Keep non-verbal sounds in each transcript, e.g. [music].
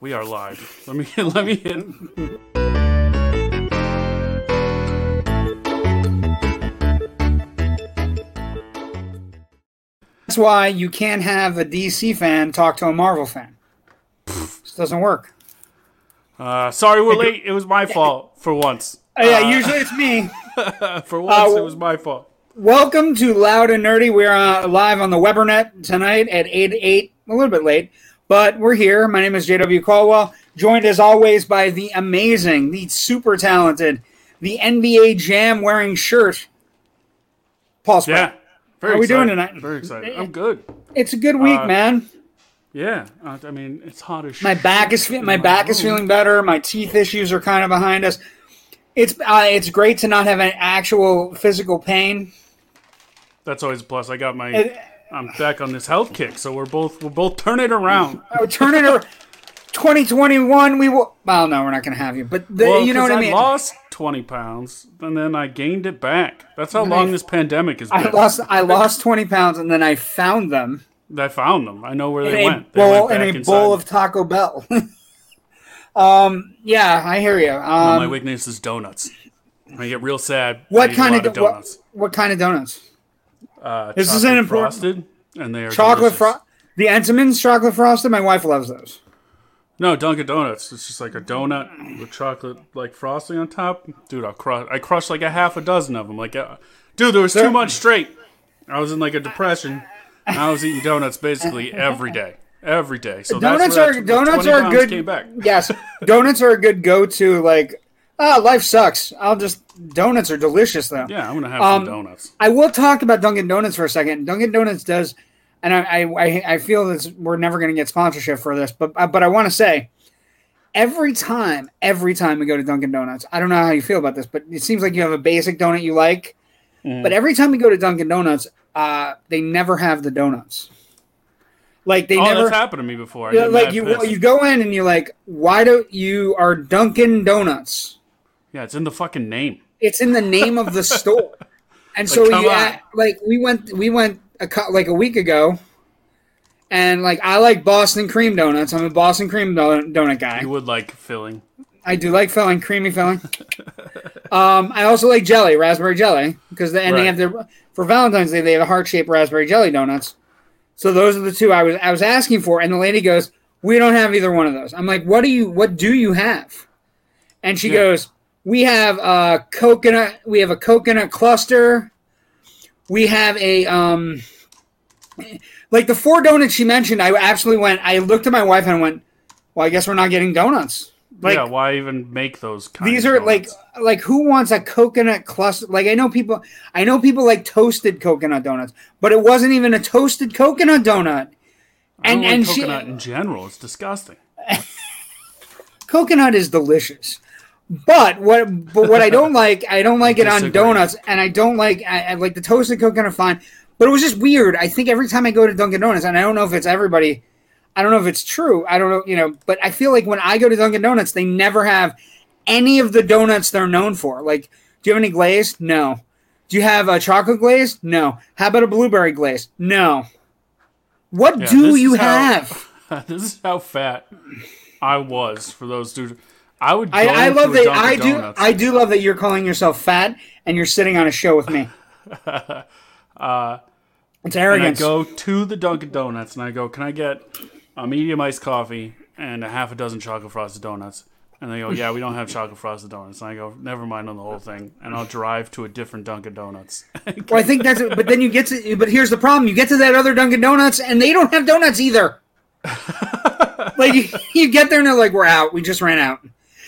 We are live. Let me [laughs] let me in. That's why you can't have a DC fan talk to a Marvel fan. This doesn't work. Uh, sorry, we're late. It was my fault for once. Uh, yeah, usually it's me. [laughs] For once, Uh, it was my fault. Welcome to Loud and Nerdy. We're uh, live on the Webernet tonight at 8 8, a little bit late, but we're here. My name is JW Caldwell, joined as always by the amazing, the super talented, the NBA Jam wearing shirt, Paul Spratt. Yeah. Very How are we doing tonight? Very excited. I'm good. It's a good week, Uh, man. Yeah. Uh, I mean, it's hot as shit. My back is fe- in my back is feeling better. My teeth issues are kind of behind us. It's uh, it's great to not have an actual physical pain. That's always a plus. I got my. It- I'm back on this health kick, so we're both we're both turning around. I would turn it over. [laughs] 2021, we will. Well, no, we're not going to have you. But the, Well, you know what I mean. I lost 20 pounds and then I gained it back. That's how long this pandemic has been. I lost I lost 20 pounds and then I found them I found them. I know where in they went. They bowl went in a inside. bowl of Taco Bell. [laughs] um, yeah, I hear you. Well, my Um, weakness is donuts. I get real sad. I what kind of, of do- what, donuts? what kind of donuts? Uh, This is an important- frosted, and they are Chocolate fro- the Entenmann's chocolate frosted. My wife loves those. No, Dunkin' Donuts. It's just like a donut with chocolate like frosting on top. Dude, I crush. I crushed like a half a dozen of them. Like, uh, dude, there was too much straight. I was in like a depression. I was eating donuts basically every day, every day. So Donuts that's are donuts are good. Yes, donuts are a good go-to. Like, ah, life sucks. I'll just donuts are delicious though. Yeah, I'm gonna have Um, some donuts. I will talk about Dunkin' Donuts for a second. Dunkin' Donuts does, and I I, I, feel that we're never to get sponsorship for this, but but I want to say, every time, every time we go to Dunkin' Donuts, I don't know how you feel about this, but it seems like you have a basic donut you like, Mm-hmm. but every time we go to Dunkin' Donuts, uh, they never have the donuts. Like they Oh, never. that's happened to me before. Like you, pissed. you go in and you're like, why don't you are Dunkin' Donuts? Yeah, it's in the fucking name. It's in the name of the [laughs] store, and so come you like we went we went a like a week ago, and like I like Boston cream donuts. I'm a Boston cream donut, donut guy. You would like filling. I do like filling, creamy filling. [laughs] um, I also like jelly, raspberry jelly, because the, and they have their for Valentine's Day they have a heart shaped raspberry jelly donuts. So those are the two I was I was asking for, and the lady goes, "We don't have either one of those." I'm like, "What do you What do you have?" And she Yeah. goes, "We have a coconut. We have a coconut cluster. We have a um." Like the four donuts she mentioned, I absolutely went. I looked at my wife and went, "Well, I guess we're not getting donuts." Like yeah, why even make those? Kind these are like like who wants a coconut cluster? Like I know people, I know people like toasted coconut donuts, but it wasn't even a toasted coconut donut. And- like and she- coconut in general. It's disgusting. [laughs] Coconut is delicious, but what but what I don't [laughs] like, I don't like it on donuts, and I don't like I, I like the toasted coconut fine, but it was just weird. I think every time I go to Dunkin' Donuts, and I don't know if it's everybody, I don't know if it's true. I don't know, you know, but I feel like when I go to Dunkin' Donuts, they never have any of the donuts they're known for. Like, do you have any glaze? No. Do you have a chocolate glaze? No. How about a blueberry glaze? No. What Yeah, do you how- have? [laughs] this is how fat I was for those dudes. I would. I, I love that. I do. Donuts. I do love that you're calling yourself fat and you're sitting on a show with me. [laughs] Uh, it's and I go to the Dunkin' Donuts and I go, "Can I get a medium iced coffee and a half a dozen chocolate frosted donuts?" And they go, "Yeah, we don't have chocolate frosted donuts." And I go, "Never mind on the whole thing." And I'll drive to a different Dunkin' Donuts. [laughs] well, I think that's. But then you get to. But here's the problem: you get to that other Dunkin' Donuts and they don't have donuts either. [laughs] like you, you get there and they're like, "We're out. We just ran out."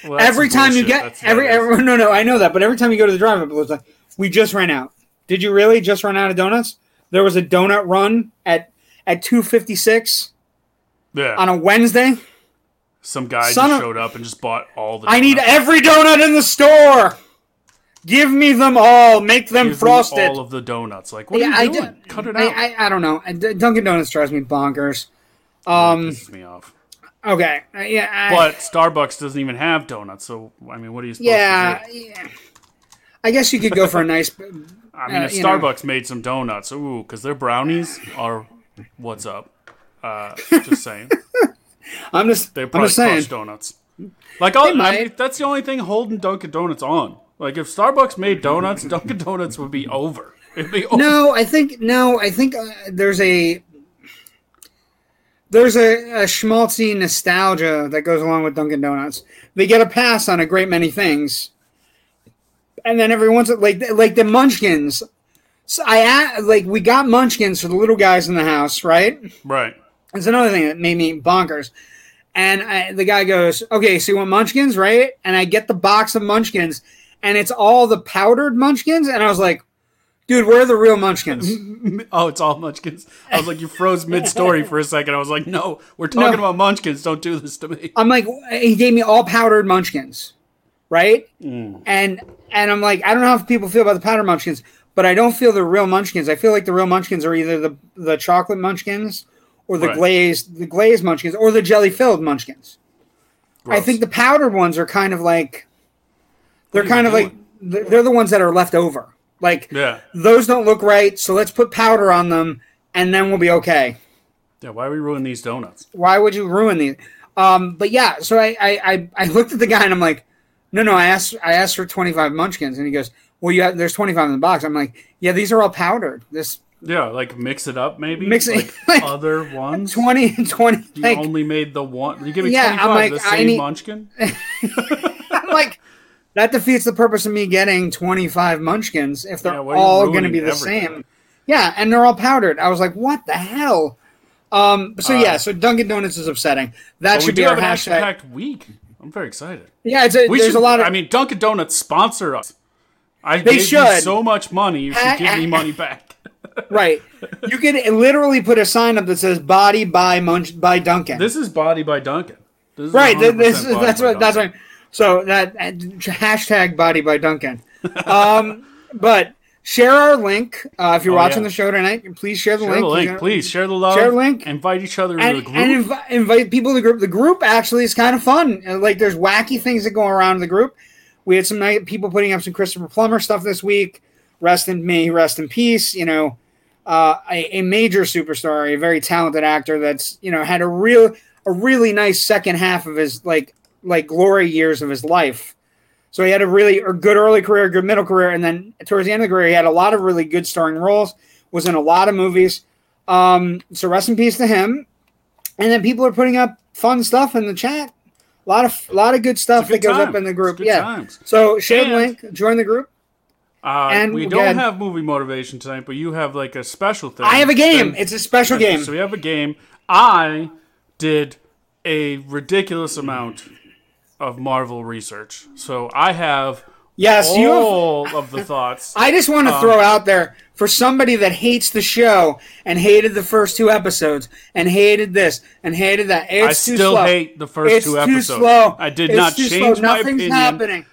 Well, every time you get That's every, what it is. every [laughs] no no I know that, but every time you go to the drive-up, it's like, "We just ran out." Did you really just run out of donuts? There was a donut run at at two fifty six yeah. on a Wednesday. Some guy Son just of- showed up and just bought all the. I need every donut in the store. Give me them all. Make them Give frosted. all of the donuts. Like, what Yeah, are you I doing? do- Cut it out. I, I don't know. Dunkin' Donuts drives me bonkers. Um. pisses me off. Okay. Uh, Yeah. I, But Starbucks doesn't even have donuts, so I mean, what are you supposed yeah, to do? yeah. I guess you could go for a [laughs] nice. I mean, uh, if you know. Starbucks made some donuts, ooh, because their brownies are what's up. Uh, just saying. [laughs] I'm just, They I'm just saying. donuts. Like, all, I mean, that's the only thing holding Dunkin' Donuts on. Like, if Starbucks made donuts, Dunkin' Donuts would be over. It'd be over. No, I think no, I think uh, there's a there's a, a schmaltzy nostalgia that goes along with Dunkin' Donuts. They get a pass on a great many things, and then every once like like the Munchkins. So I like we got Munchkins for the little guys in the house, right? Right. That's another thing that made me bonkers. And I, the guy goes, "Okay, so you want Munchkins, right?" And I get the box of Munchkins, and it's all the powdered Munchkins, and I was like, "Dude, where are the real Munchkins?" [laughs] Oh, it's all Munchkins. I was like, you froze mid story for a second. I was like, no, we're talking No. about Munchkins. Don't do this to me. I'm like, he gave me all powdered Munchkins, right? Mm. And and I'm like, I don't know how people feel about the powdered Munchkins, but I don't feel the real Munchkins. I feel like the real Munchkins are either the the chocolate Munchkins or the Right. glazed the glazed Munchkins or the jelly filled Munchkins. I think the powdered ones are kind of like they're kind of like they're they're the ones that are left over. Like Yeah. those don't look right, so let's put powder on them and then we'll be okay. Yeah. Why are we ruining these donuts? Why would you ruin these? Um, but yeah, so I, I, I, I looked at the guy and I'm like, no, no, I asked I asked for 25 munchkins and he goes, well, you have, there's 25 in the box. I'm like, yeah, these are all powdered. This Yeah. Like mix it up, maybe. Mix it- like [laughs] other ones. 20 and 20. You Like, only made the one. You give me Yeah, 25 I'm like, the I same need- Munchkin. [laughs] I'm like, that defeats the purpose of me getting 25 munchkins if they're Yeah, why are you all going to be the everything? same. Yeah, and they're all powdered. I was like, what the hell? Um, so Uh, yeah, so Dunkin' Donuts is upsetting. That should do be our have hashtag. action-packed week. I'm very excited. Yeah, it's a, We there's should, a lot of. I mean, Dunkin' Donuts sponsor us. I They gave you should. so much money. You should give me [laughs] money back. [laughs] Right. You could literally put a sign up that says "Body by Munch by Dunkin." This is Body by Dunkin. This is right. th- 100% This, that's what. That's right. So that uh, hashtag Body by Dunkin. Um, [laughs] but share our link uh, if you're Oh, watching yeah. the show tonight. Please share the Share link. the link, know, please. Share the love. Share the link. Invite each other into And, the group. and invi- invite people to the group. The group actually is kind of fun. Like there's wacky things that go around in the group. We had some nice people putting up some Christopher Plummer stuff this week. Rest in may rest in peace. You know, uh, a, a major superstar, a very talented actor that's you know had a real a really nice second half of his like like glory years of his life. So he had a really a good early career, good middle career, and then towards the end of the career, he had a lot of really good starring roles. Was in a lot of movies. Um, so rest in peace to him. And then people are putting up fun stuff in the chat. A lot of a lot of good stuff a that good goes time. up in the group. good Yeah. times. So share the link, join the group. Uh, and we don't have movie motivation tonight, but you have like a special thing. I have a game. It's a special game. So we have a game. I did a ridiculous amount of Marvel research. So I have Yes, you have all of the thoughts. [laughs] I just want to Um, throw out there for somebody that hates the show and hated the first two episodes and hated this and hated that. It's I still slow. hate the first it's two too episodes. slow. I did It's not change my Nothing's opinion. happening.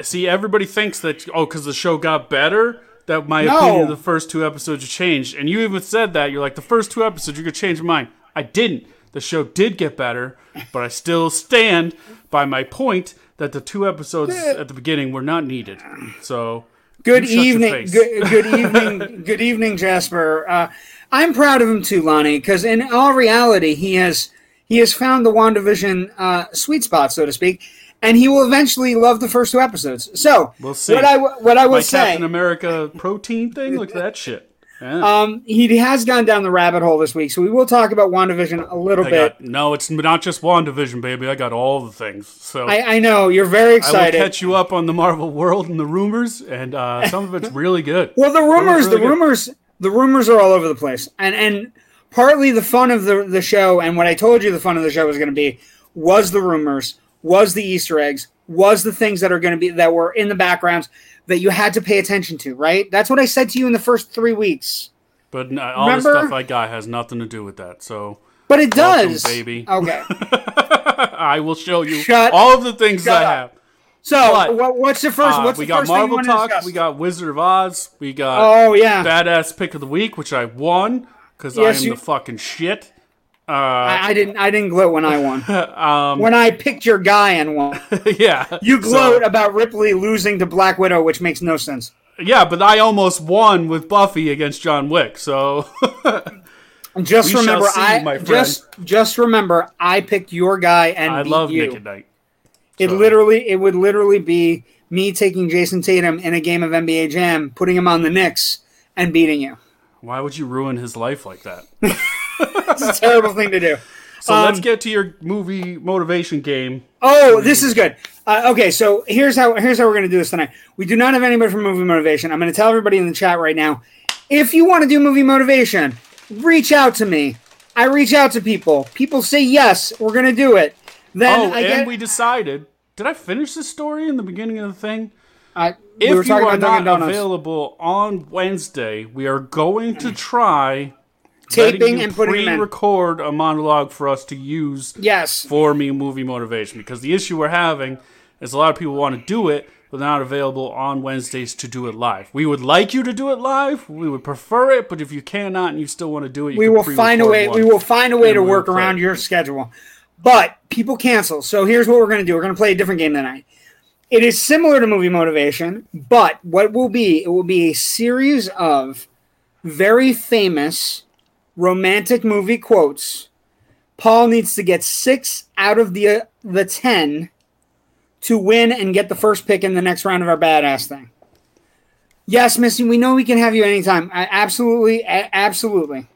See, everybody thinks that oh, because the show got better, that my No. opinion of the first two episodes changed. And you even said that you're like the first two episodes, you could change your mind. I didn't. The show did get better, but I still stand by my point that the two episodes at the beginning were not needed. So Good you shut your evening. Good, good evening. [laughs] good evening, Jasper. Uh, I'm proud of him too, Lonnie, because in all reality, he has he has found the WandaVision uh, sweet spot, so to speak, and he will eventually love the first two episodes. So, We'll see. what I what I My will say, Captain America protein thing, look at that shit. Yeah. um, he has gone down the rabbit hole this week, so we will talk about WandaVision a little I bit. got, no, it's not just WandaVision, baby. I got all the things. So I, I know you're very excited. I will catch you up on the Marvel world and the rumors, and uh, [laughs] some of it's really good. Well, the rumors, really the good. rumors, the rumors are all over the place, and and partly the fun of the the show, and what I told you the fun of the show was going to be, was the rumors, was the Easter eggs, was the things that are going to be that were in the backgrounds that you had to pay attention to. Right? That's what I said to you in the first three weeks. But all Remember? the stuff I got has nothing to do with that. So But it Welcome, does, baby. Okay. [laughs] I will show you Shut- all of the things I have. So, But, what's the first? Uh, what's we the got first Marvel talk. We got Wizard of Oz. We got Oh yeah, Badass Pick of the Week, which I won because Yes, I am you- the fucking shit. Uh, I, I didn't. I didn't gloat when I won. [laughs] um, when I picked your guy and won, [laughs] yeah, you so- gloat about Ripley losing to Black Widow, which makes no sense. yeah, but I almost won with Buffy against John Wick. So [laughs] just We remember, see, I just just remember, I picked your guy and I love you. Nick at Night. It literally, it would literally be me taking Jayson Tatum in a game of NBA Jam, putting him on the Knicks, and beating you. Why would you ruin his life like that? It's a terrible thing to do. So let's Um, get to your movie motivation game. Oh, this is good. Uh, okay, so here's how here's how we're going to do this tonight. We do not have anybody from Movie Motivation. I'm going to tell everybody in the chat right now. If you want to do movie motivation, reach out to me. I reach out to people. People say yes, we're going to do it. Then Oh, I and get. we decided. Did I finish this story in the beginning of the thing? I- If we were you are not available on Wednesday, we are going to try taping and putting pre-record a monologue for us to use Yes. for me movie motivation because the issue we're having is a lot of people want to do it but they're not available on Wednesdays to do it live. We would like you to do it live. We would prefer it, but if you cannot and you still want to do it, you we will find a way. We will find a way to work around your schedule. But people cancel. So here's what we're going to do. We're going to play a different game tonight. It is similar to movie motivation, but what will be it will be a series of very famous romantic movie quotes. Paul needs to get six out of the uh, the ten to win and get the first pick in the next round of our badass thing. Yes, Missy, we know we can have you anytime. I, absolutely, a- absolutely.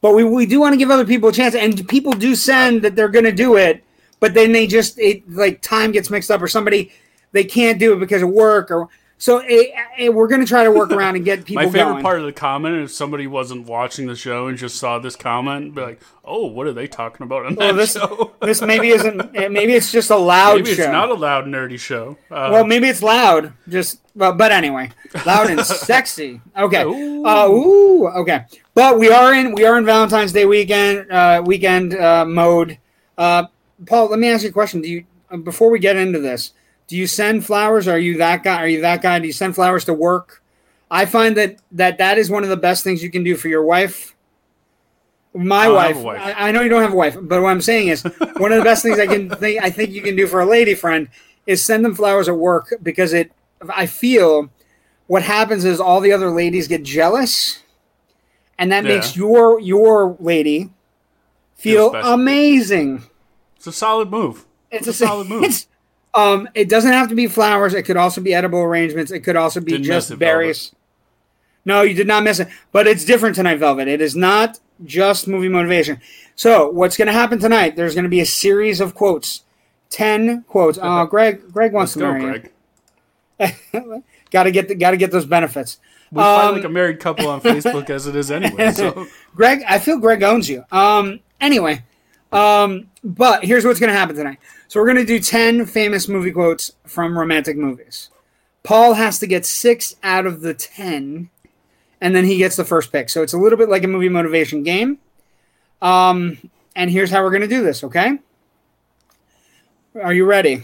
But we, we do want to give other people a chance, and people do send that they're going to do it, but then they just it like time gets mixed up, or somebody they can't do it because of work, or so it, it- we're going to try to work around and get [laughs] people. My favorite going. part of the comment is if somebody wasn't watching the show and just saw this comment, be like, "Oh, what are they talking about on Well, that this show?" [laughs] this maybe isn't. eh, Maybe it's just a loud Maybe show. it's not a loud, nerdy show. Uh, well, maybe it's loud. Just well, but anyway, loud and [laughs] sexy. Okay. Ooh. Uh, ooh. Okay. But we are in we are in Valentine's Day weekend uh, weekend uh, mode. Uh, Paul, let me ask you a question. Do you before we get into this? Do you send flowers? Are you that guy? Are you that guy? Do you send flowers to work? I find that that that is one of the best things you can do for your wife. My I wife. wife. I, I know you don't have a wife, but what I'm saying is one of the best things I can [laughs] think I think you can do for a lady friend is send them flowers at work because it. I feel what happens is all the other ladies get jealous, and that Yeah. makes your your lady feel amazing. it's a solid move. It's, It's a solid [laughs] move. It's, um, it doesn't have to be flowers. It could also be edible arrangements. It could also be Didn't just it, berries. No, you did not miss it. But it's different tonight, Velvet. It is not just movie motivation. So what's going to happen tonight? There's going to be a series of quotes, ten quotes. Oh, [laughs] Greg, Greg wants Let's to go, marry Greg. [laughs] Got to get the, got to get those benefits. We Um, like a married couple on Facebook as it is anyway. [laughs] So Greg, I feel Greg owns you. Um, anyway, um, but here's what's going to happen tonight. So we're going to do 10 famous movie quotes from romantic movies. Paul has to get six out of the 10, and then he gets the first pick. So it's a little bit like a movie motivation game. Um, and here's how we're going to do this, okay? Are you ready?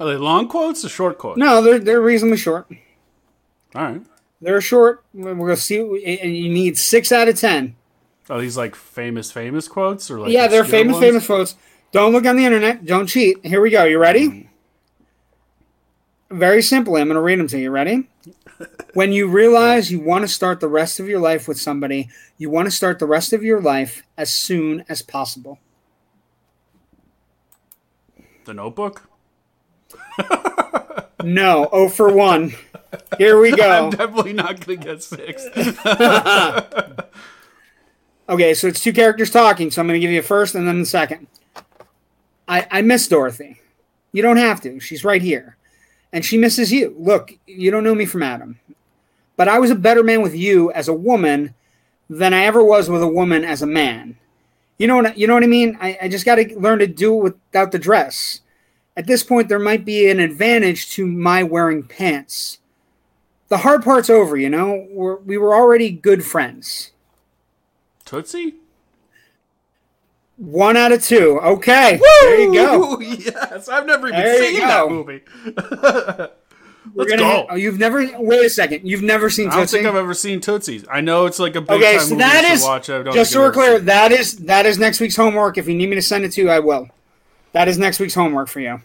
are they long quotes or short quotes? No, they're, they're reasonably short. All right. They're short. We're going to see. And you need six out of 10. Are these like famous, famous quotes or like yeah, they're famous, ones? famous quotes. Don't look on the internet. Don't cheat. Here we go. You ready? Mm. Very simply, I'm going to read them to you. Ready? [laughs] When you realize you want to start the rest of your life with somebody, you want to start the rest of your life as soon as possible. The Notebook. [laughs] [laughs] No, oh for one. Here we go. I'm go. definitely not gonna get six. Okay, so it's two characters talking, so I'm going to give you a first and then the second. I, I miss Dorothy. You don't have to. She's right here. And she misses you. Look, you don't know me from Adam. But I was a better man with you as a woman than I ever was with a woman as a man. You know what you know what I mean? I, I just gotta learn to do it without the dress. At this point there might be an advantage to my wearing pants. The hard part's over, you know? We're, we were already good friends. Tootsie. One out of two. Okay. There you go. [laughs] Yes, I've never even There seen that movie. [laughs] Let's gonna go. oh, you've never wait a second. You've never seen Tootsie? I don't think I've ever seen Tootsie's. I know it's like a big Okay, time so that is watch. Just so we're clear, seen that is that is next week's homework. If you need me to send it to you, I will. That is next week's homework for you.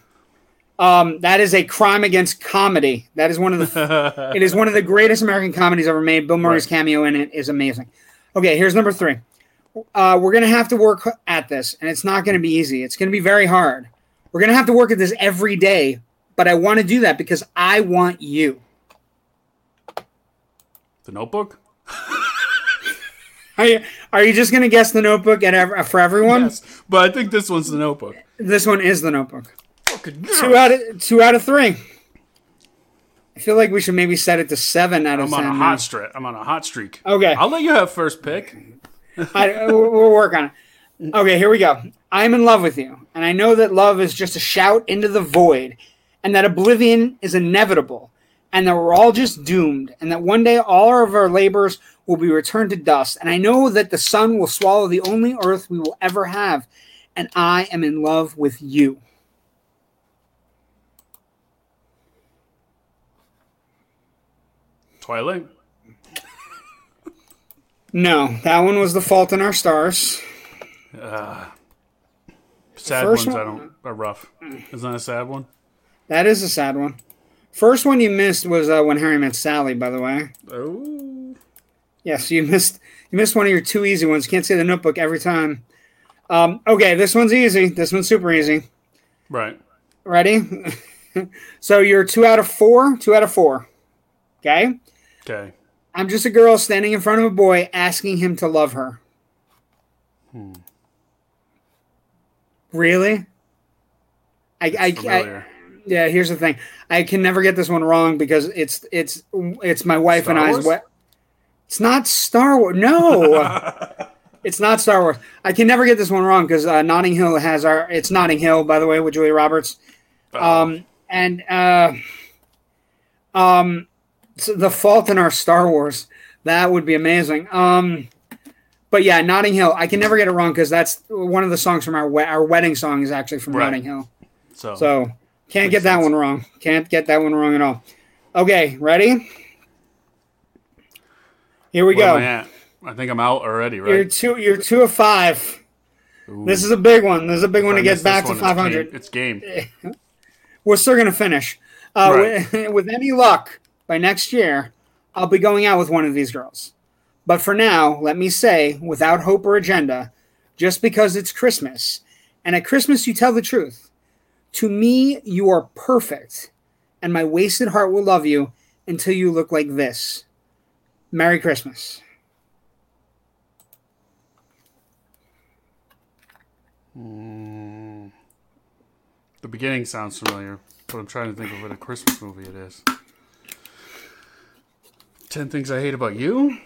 Um, that is a crime against comedy. That is one of the [laughs] it is one of the greatest American comedies ever made. Bill Murray's Right. cameo in it is amazing. Okay, here's number three. Uh, we're gonna have to work at this, and it's not gonna be easy. It's gonna be very hard. We're gonna have to work at this every day, but I want to do that because I want you. The Notebook. Are you are you just gonna guess the Notebook at ev- for everyone? Yes, but I think this one's the Notebook. This one is the Notebook. Fucking Two out of two out of three. I feel like we should maybe set it to seven out of I'm on a hot streak. I'm on a hot streak. Okay. I'll let you have first pick. I, we'll work on it. Okay, here we go. I'm in love with you, and I know that love is just a shout into the void, and that oblivion is inevitable, and that we're all just doomed, and that one day all of our labors will be returned to dust. And I know that the sun will swallow the only earth we will ever have, and I am in love with you. Twilight. No, that one was The Fault in Our Stars. Sad First ones one- I don't are rough. Isn't that a sad one? That is a sad one. First one you missed was uh, When Harry Met Sally, by the way. Oh. Yes, you missed you missed one of your two easy ones. You Can't say the notebook every time. Um, okay, this one's easy. This one's super easy. Right. Ready? [laughs] so you're two out of four. Two out of four. Okay. Okay. I'm just a girl standing in front of a boy asking him to love her. Really? I, I, I yeah. Here's the thing. I can never get this one wrong because it's it's it's my wife and Star I's Wars? wet. It's not Star Wars. No. [laughs] It's not Star Wars. I can never get this one wrong because uh, Notting Hill has our. It's Notting Hill, by the way, with Julia Roberts. Um, and uh, um, the fault in our Star Wars. That would be amazing. Um, but yeah, Notting Hill. I can never get it wrong because that's one of the songs from our we- our wedding song is actually from Right. Notting Hill. so, So can't get that one wrong. Can't get that one wrong at all. Okay, ready? Here we where go. I? I think I'm out already, Right? You're two. You're two of five. Ooh. This is a big one. This is a big one If to get back to 500. It's game. It's game. [laughs] We're still gonna finish. Uh, Right. with, [laughs] with any luck, by next year, I'll be going out with one of these girls. But for now, let me say, without hope or agenda, just because it's Christmas, and at Christmas you tell the truth. To me, you are perfect, and my wasted heart will love you until you look like this. Merry Christmas. Mm. The beginning sounds familiar, but I'm trying to think of what a Christmas movie it is. Ten Things I Hate About You?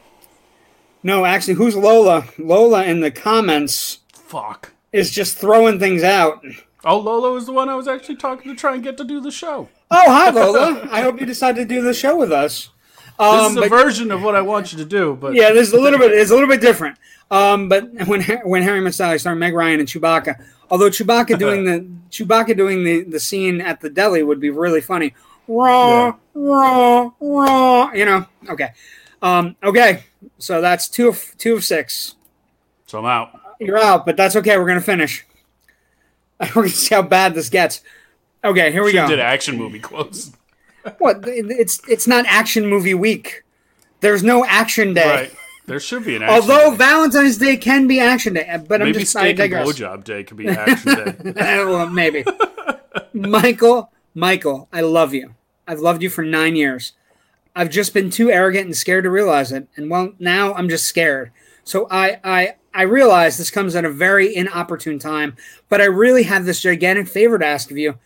No, actually, who's Lola? Lola in the comments Fuck. is just throwing things out. Oh, Lola is the one I was actually talking to try and get to do the show. Oh, hi, [laughs] Lola. I hope you decided to do the show with us. This Um, is a version of what I want you to do, but yeah, this is a little bit. [laughs] It's a little bit different. Um, but when when Harry Met Sally starred Meg Ryan and Chewbacca, although Chewbacca doing the Chewbacca doing the, the scene at the deli would be really funny. Raw, raw, raw. You know. Okay. Um, okay. So that's two of two of six. so I'm out. You're out, but that's okay. We're gonna finish. [laughs] We're gonna see how bad this gets. Okay, here we Should go. did action movie quotes. [laughs] What? It's it's not action movie week. There's no action day. Right. There should be an action Although day. Valentine's Day can be action day, but I'm Maybe just I steak and digress. blowjob day could be action day. [laughs] well, maybe. Michael, Michael, I love you. I've loved you for nine years. I've just been too arrogant and scared to realize it, and well, now I'm just scared. So I, I, I realize this comes at a very inopportune time, but I really have this gigantic favor to ask of you.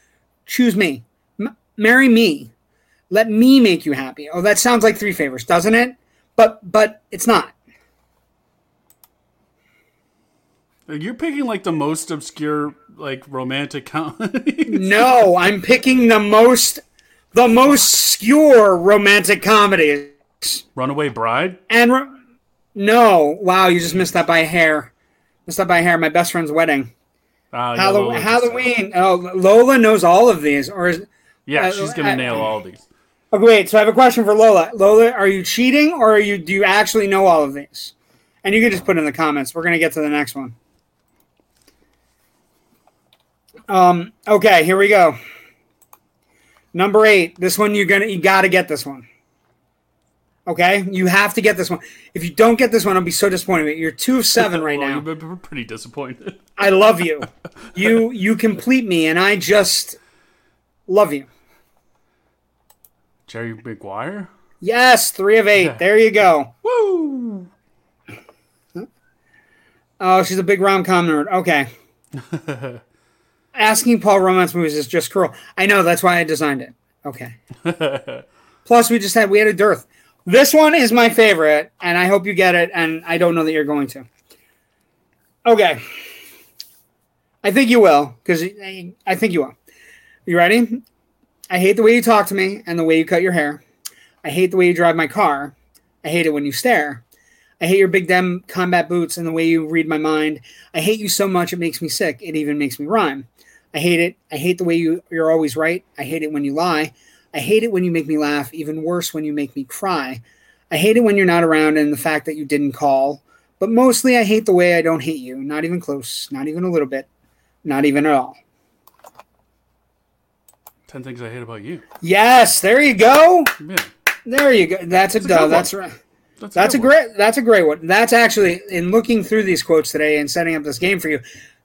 Choose me, M- marry me, let me make you happy. Oh, that sounds like three favors, doesn't it? But, but it's not. You're picking like the most obscure like romantic comedy. No, I'm picking the most, the most obscure romantic comedies. Runaway Bride? And no, wow, you just missed that by a hair. Missed that by a hair. My best friend's wedding. Uh, yeah, Hallow- Halloween. Oh, Lola knows all of these, or is? Yeah, uh, she's gonna uh, nail all these. Okay, wait. So I have a question for Lola. Lola, are you cheating, or are you? Do you actually know all of these? And you can just put it in the comments. We're gonna get to the next one. Um. Okay, here we go. Number eight. This one you're gonna you gotta get this one. Okay, you have to get this one. If you don't get this one, I'll be so disappointed. You're two of seven [laughs] right Well, now. Been pretty disappointed. I love you. [laughs] You you complete me, and I just love you. Jerry Maguire. Yes, three of eight. There you go. Woo! Oh, she's a big rom com nerd. Okay. [laughs] Asking Paul romance movies is just cruel. I know. That's why I designed it. Okay. [laughs] Plus, we just had we had a dearth. This one is my favorite, and I hope you get it. And I don't know that you're going to. Okay. I think you will, because I think you will. You ready? I hate the way you talk to me and the way you cut your hair. I hate the way you drive my car. I hate it when you stare. I hate your big dem combat boots and the way you read my mind. I hate you so much it makes me sick. It even makes me rhyme. I hate it. I hate the way you you're always right. I hate it when you lie. I hate it when you make me laugh. Even worse when you make me cry. I hate it when you're not around and the fact that you didn't call. But mostly I hate the way I don't hate you. Not even close. Not even a little bit. Not even at all. Ten things I hate about you. Yes, there you go. Yeah, There you go. That's a, a dub. That's right. that's, That's a one. great. That's a great one. That's actually in looking through these quotes today and setting up this game for you.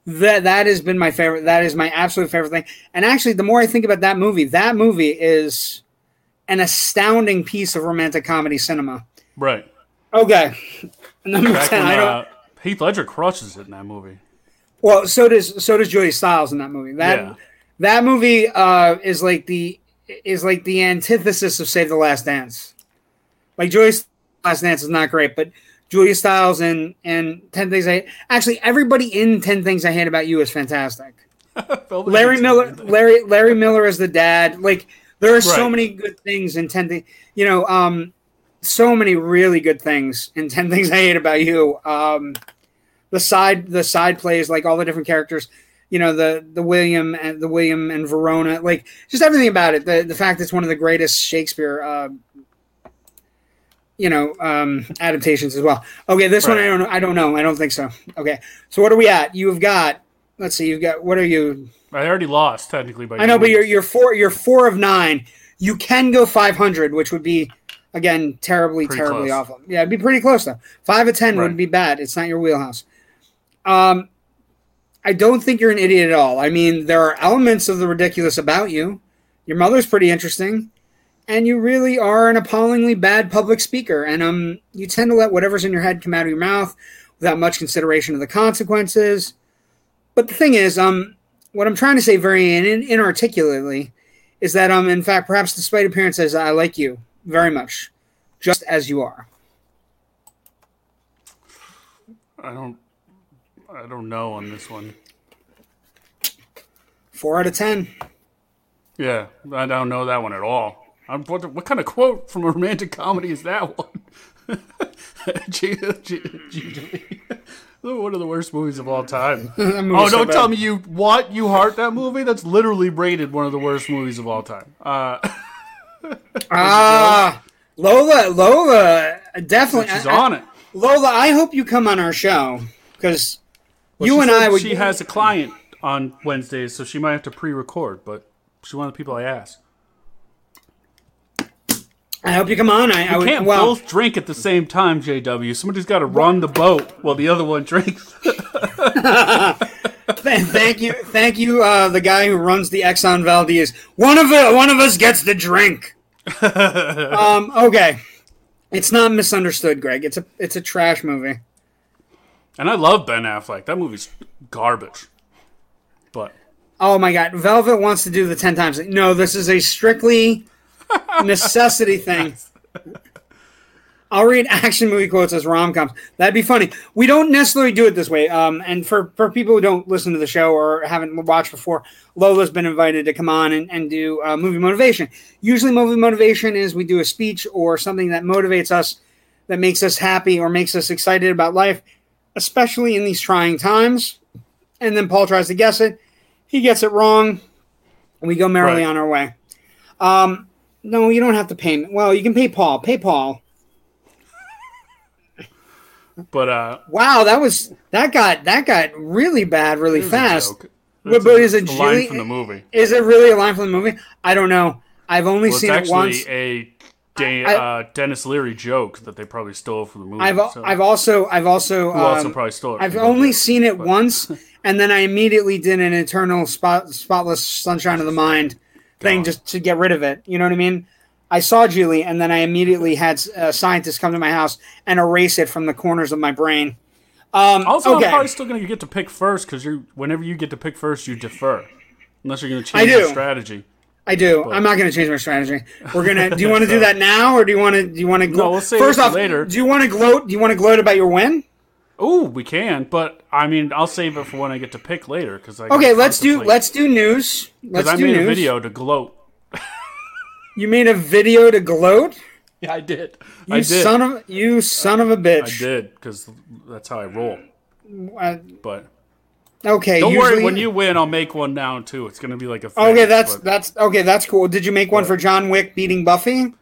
That that has been my favorite. That is my absolute favorite thing. And actually, the more I think about that movie, that movie is an astounding piece of romantic comedy cinema. right. Okay, [laughs] number Back ten. when I don't. uh, Heath Ledger crushes it in that movie. Well, so does so does Julia Stiles in that movie. That Yeah. that movie uh, is like the is like the antithesis of Save the Last Dance. Like Julia Last Dance is not great, but Julia Stiles and and Ten Things I actually everybody in Ten Things I Hate About You is fantastic. [laughs] Larry Miller, Larry Larry Miller is the dad. Like there are so many good things in Ten Things. You know, um, so many really good things in Ten Things I Hate About You. Um, the side the side plays like all the different characters. You know the the William and the William and Verona, like just everything about it. The the fact it's one of the greatest Shakespeare, uh, you know, um, adaptations as well. Okay, this one I don't know. I don't know. I don't think so. Okay, so what are we at? You've got. Let's see. You've got. What are you? I already lost technically by. I know, but you're you're four you're four of nine. You can go five hundred, which would be again terribly, Pretty terribly close. awful. Yeah, it'd be pretty close though. Five of ten Right. wouldn't be bad. It's not your wheelhouse. Um, I don't think you're an idiot at all. I mean, there are elements of the ridiculous about you. Your mother's pretty interesting, and you really are an appallingly bad public speaker. And um, you tend to let whatever's in your head come out of your mouth without much consideration of the consequences. But the thing is, um, what I'm trying to say very in, in, inarticulately is that um, in fact, perhaps despite appearances, I like you very much, just as you are. I don't. I don't know on this one. Four out of ten. Yeah, I don't know that one at all. I'm, what, what kind of quote from a romantic comedy is that one? [laughs] G- G- G- one of the worst movies of all time. [laughs] Oh, don't tell me you what you heart that movie. That's literally rated one of the worst movies of all time. Uh, [laughs] Ah, Lola, Lola, definitely. she's I- on it. Lola, I hope you come on our show because Well, you and I would. She has a client on Wednesdays, so she might have to pre-record. But she's one of the people I asked. I hope you come on. I, I would. can't well, both drink at the same time, JW. Somebody's got to run the boat while the other one drinks. [laughs] thank you, thank you, uh, the guy who runs the Exxon Valdez. One of it, one of us gets the drink. [laughs] um, okay, it's not misunderstood, Greg. It's a it's a trash movie. and I love Ben Affleck. That movie's garbage. But Oh my god, Velvet wants to do the ten times. No, this is a strictly necessity thing. [laughs] I'll read action movie quotes as rom coms. That'd be funny. We don't necessarily do it this way. Um, and for, for people who don't listen to the show or haven't watched before, Lola's been invited to come on and, and do uh, movie motivation. Usually, movie motivation is we do a speech or something that motivates us, that makes us happy or makes us excited about life, especially in these trying times. And then Paul tries to guess it. He gets it wrong. And we go merrily Right. on our way. Um, no, you don't have to pay me. Well, you can pay Paul. Pay Paul. but uh, Wow, that was that got that got really bad really it was a fast. But- but is it a line Julie- from the movie? Is it really a line from the movie? I don't know. I've only Well, seen it once. a Da- I- uh, Denis Leary joke that they probably stole from the movie. I've so I've also I've also who also um, probably stole it. I've only seen it once, and then I immediately did an eternal spot, spotless sunshine of the mind thing just to get rid of it. You know what I mean? I saw Julie, and then I immediately had uh, scientists come to my house and erase it from the corners of my brain. Um, Also, okay. I'm probably still going to get to pick first because you're whenever you get to pick first, you defer, unless you're going to change your strategy. I do. I'm not going to change my strategy. We're gonna. Do you [laughs] want to do that now, or do you want to? Do you want to? No, we'll save First off, later. do you want to gloat? Do you want to gloat about your win? Ooh, we can, but I mean, I'll save it for when I get to pick later because I Okay, let's do. Let's do news. Let's I do made news. a video to gloat. You made a video to gloat. Yeah, I did. You I did. son of you son of a bitch. I did because that's how I roll. Uh, But okay. don't usually, worry, when you win, I'll make one now too. It's going to be like a. Thing, Okay, that's but- that's okay. That's cool. Did you make one But- for John Wick beating Buffy?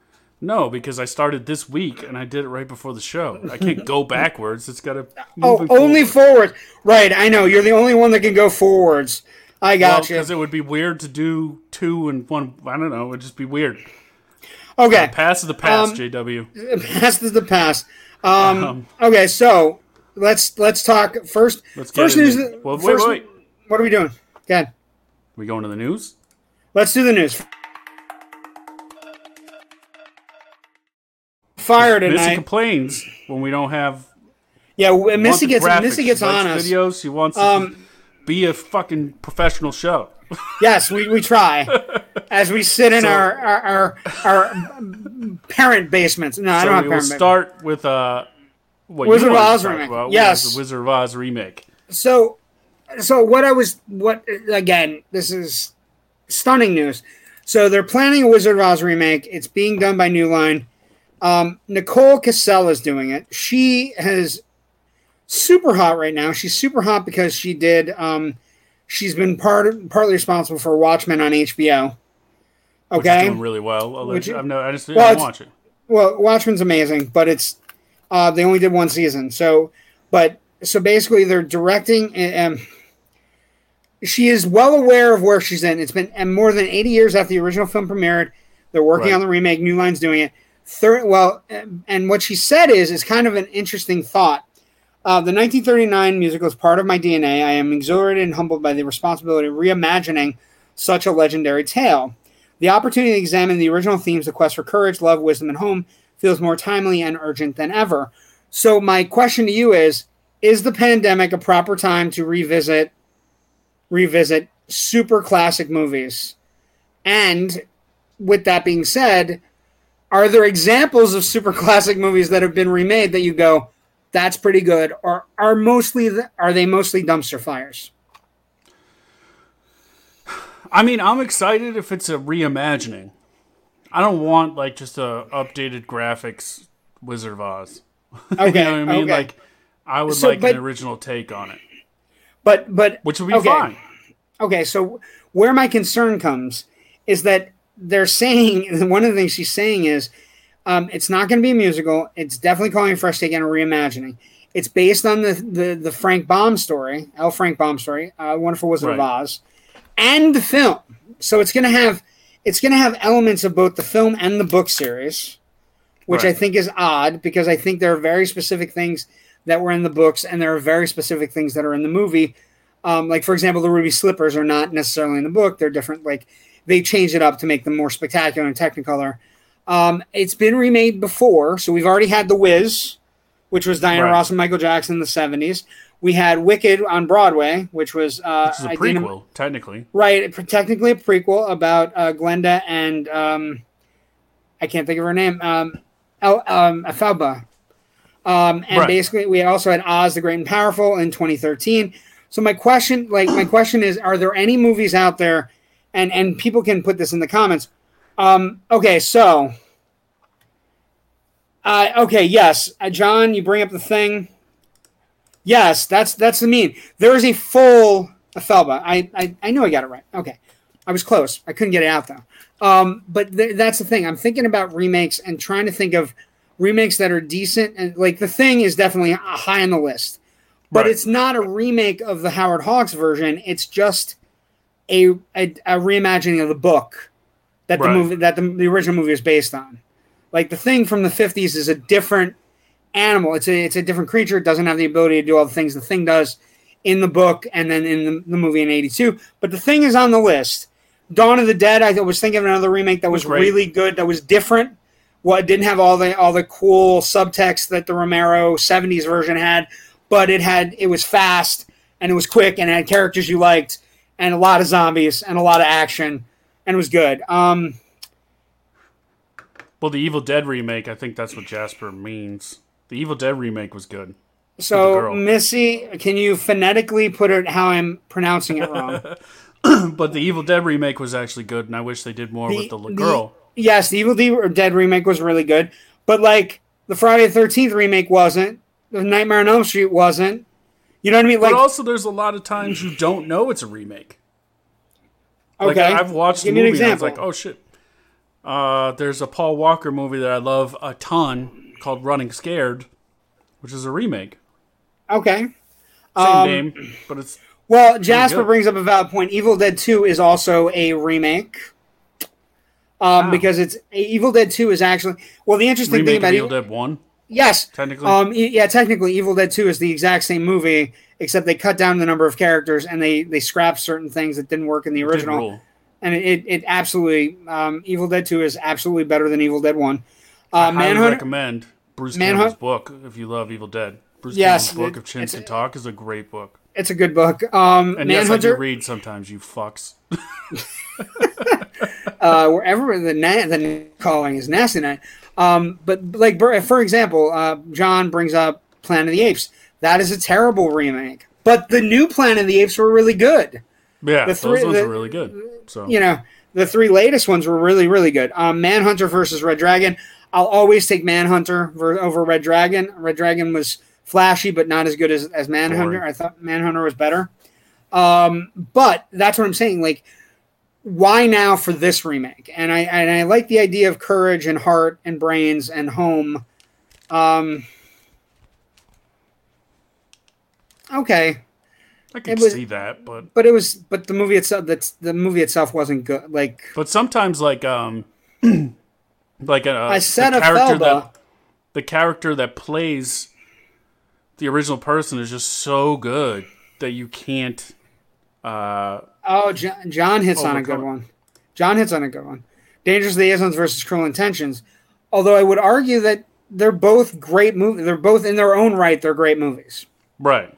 No because I started this week and I did it right before the show. I can't go [laughs] backwards. It's got to. Oh, only forward. Right. I know. You're the only one that can go forwards. I got you. because it would be weird to do two and one. I don't know. It would just be weird. Okay. Pass is the past, Um, JW. [laughs] Past is the past. Um, Um, okay. So let's let's talk first. Let's first news. Well, first- wait. What are we doing? Good. We going to the news? Let's do the news. Fire Missy tonight. complains when we don't have. Yeah, Missy gets graphics. Missy gets on us. Videos. She wants Um, to be a fucking professional show. Yes, we, we try [laughs] as we sit in So- our, our our our parent basements. No, I don't have parent basements. start with uh, what Wizard of Oz remake. about, Yes. the Wizard of Oz remake. So, so what I was what again? This is stunning news. So they're planning a Wizard of Oz remake. It's being done by New Line. Um, Nicole Kassell is doing it. She has super hot right now. She's super hot because she did. Um, she's been part partly responsible for Watchmen on HBO. Okay, doing really well. Which- you- no, I just Well, didn't watch it. well, Watchmen's amazing, but it's uh, they only did one season. So, but so basically, they're directing. Um, she is well aware of where she's in. It's been and more than eighty years after the original film premiered. They're working Right. on the remake. New Line's doing it. Third, well, and what she said is is kind of an interesting thought. Uh, the 1939 musical is part of my DNA. I am exhilarated and humbled by the responsibility of reimagining such a legendary tale. The opportunity to examine the original themes, the quest for courage, love, wisdom, and home, feels more timely and urgent than ever. So, my question to you is: Is the pandemic a proper time to revisit, revisit super classic movies? And with that being said, are there examples of super classic movies that have been remade that you go, "That's pretty good," or are mostly the, are they mostly dumpster fires? I mean, I'm excited if it's a reimagining. I don't want like just a updated graphics Wizard of Oz. [laughs] Okay, you know what I mean? okay. Like, I would So, like but- an original take on it, but but which would be okay. fine. Okay, so where my concern comes is that they're saying [laughs] one of the things she's saying is um, it's not going to be a musical. It's definitely calling a fresh take and a reimagining. It's based on the the, the Frank Baum story, L. Frank Baum story, uh, Wonderful Wizard of Oz, and the film. So it's going to have it's going to have elements of both the film and the book series, which I think is odd because I think there are very specific things that were in the books and there are very specific things that are in the movie. Um, like for example, the ruby slippers are not necessarily in the book; they're different. Like they changed it up to make them more spectacular and technicolor. Um, it's been remade before, so we've already had The Wiz, which was Diana Right. Ross and Michael Jackson in the seventies. We had Wicked on Broadway, which was uh, This is a Idina- prequel, technically. right? Technically a prequel about uh, Glinda and um, I can't think of her name, um, El, um. Um, and Right. basically, we also had Oz the Great and Powerful in 2013. So my question, like my question is, are there any movies out there, and and people can put this in the comments. Um, okay, so, uh, okay, yes, uh, John, you bring up the thing. Yes, that's that's the mean. There is a full Felba. I, I I knew I got it right. Okay, I was close. I couldn't get it out though. Um, but th- that's the thing. I'm thinking about remakes and trying to think of remakes that are decent. And like the thing is definitely high on the list, but Right. it's not a remake of the Howard Hawks version. It's just a a, a reimagining of the book that the Right. movie that the, the original movie is based on. Like the thing from the 50s is a different animal. It's a it's a different creature. It doesn't have the ability to do all the things the thing does in the book and then in the, the movie in 82. But the thing is on the list. Dawn of the Dead, I was thinking of another remake that was Great. really good, that was different. Well, it didn't have all the all the cool subtext that the Romero 70s version had, but it had it was fast and it was quick and it had characters you liked and a lot of zombies and a lot of action and it was good. Um Well, the Evil Dead remake, I think that's what Jasper means. The Evil Dead remake was good. so. Missy, can you phonetically put it how I'm pronouncing it wrong? [laughs] But the Evil Dead remake was actually good, and I wish they did more with the, The- girl. yes, the Evil Dead remake was really good, but like the Friday the 13th remake wasn't. The Nightmare on Elm Street wasn't. You know what I mean? Like but also, there's a lot of times you don't know it's a remake. Like, okay, I've watched Give the me an movie and I was like, oh shit. Uh, there's a Paul Walker movie that I love a ton called Running Scared, which is a remake. okay. Same Um, name, but it's Well, Jasper brings up a valid point. Evil Dead 2 is also a remake. Um, Wow. because it's Evil Dead 2 is actually well the interesting thing remake of about Evil Evil Dead 1, yes technically. um yeah technically Evil Dead 2 is the exact same movie except they cut down the number of characters and they they scrapped certain things that didn't work in the original and it, it, absolutely um, Evil Dead 2 is absolutely better than Evil Dead 1 uh, I highly recommend Bruce Manhunt- Campbell's book if you love Evil Dead. Bruce Yes, Campbell's book it- of Chins and Talk is a great book. it's a good book um, And yes, I do read sometimes, you fucks. [laughs] [laughs] uh, wherever the na- the calling is nasty night. Um, but like for example, uh, John brings up Planet of the Apes. That is a terrible remake. But the new Planet of the Apes were really good. Yeah, The those three- ones the- are really good. So You know, the three latest ones were really really good. Um, Manhunter versus Red Dragon. I'll always take Manhunter ver- over Red Dragon. Red Dragon was flashy, but not as good as, as Manhunter. Boring. I thought Manhunter was better. Um, but that's what I'm saying. Like, why now for this remake? And I and I like the idea of courage and heart and brains and home. Um, okay, I could it was- see that, but but it was but the movie itself that's the movie itself wasn't good. Like but sometimes like um [clears throat] like a I said, a character Felba. that the character that plays the original person is just so good that you can't uh Oh, John, John hits on a good one. John hits on a good one. Dangerous Liaisons versus Cruel Intentions. Although I would argue that they're both great movies. They're both in their own right. They're great movies. right.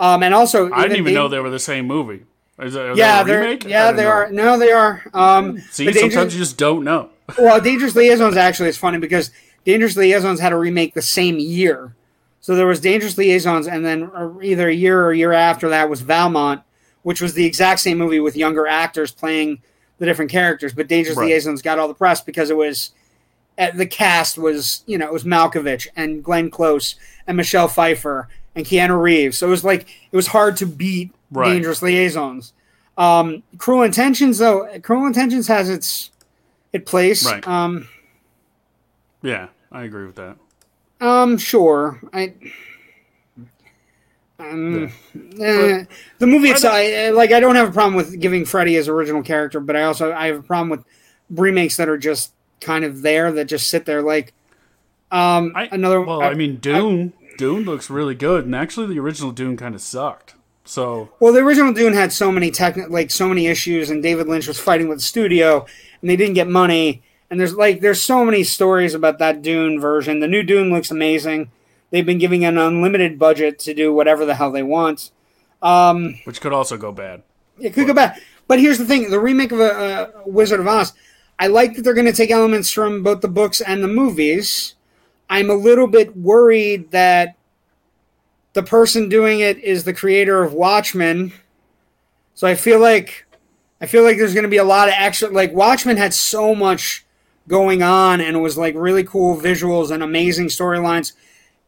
Um, and also, I didn't even Dan- know they were the same movie. Is that, Yeah, a they're remake? Yeah they know. are. No, they are. Um, See, sometimes Dangerous, you just don't know. well, Dangerous Liaisons actually is funny because Dangerous Liaisons had a remake the same year. So there was Dangerous Liaisons, and then either a year or a year after that was Valmont, which was the exact same movie with younger actors playing the different characters. But Dangerous Right. Liaisons got all the press because it was uh, the cast was you know it was Malkovich and Glenn Close and Michelle Pfeiffer and Keanu Reeves. So it was like it was hard to beat Right. Dangerous Liaisons. Um, Cruel Intentions though, Cruel Intentions has its it place. Right. Um, Yeah, I agree with that. um, sure. I. Um, eh, the movie itself, I, like, I don't have a problem with giving Freddy his original character, but I also I have a problem with remakes that are just kind of there that just sit there. Like, um, I, another. Well, I mean, Dune. Dune looks really good, and actually, the original Dune kind of sucked. So Well, the original Dune had so many techni- like so many issues, and David Lynch was fighting with the studio, and they didn't get money. And there's like there's so many stories about that Dune version. The new Dune looks amazing. They've been giving an unlimited budget to do whatever the hell they want. Um, which could also go bad. it could go back, but here's the thing: the remake of a, uh Wizard of Oz. I like that they're going to take elements from both the books and the movies. I'm a little bit worried that the person doing it is the creator of Watchmen. So I feel like I feel like there's going to be a lot of extra like Watchmen had so much going on and it was like really cool visuals and amazing storylines.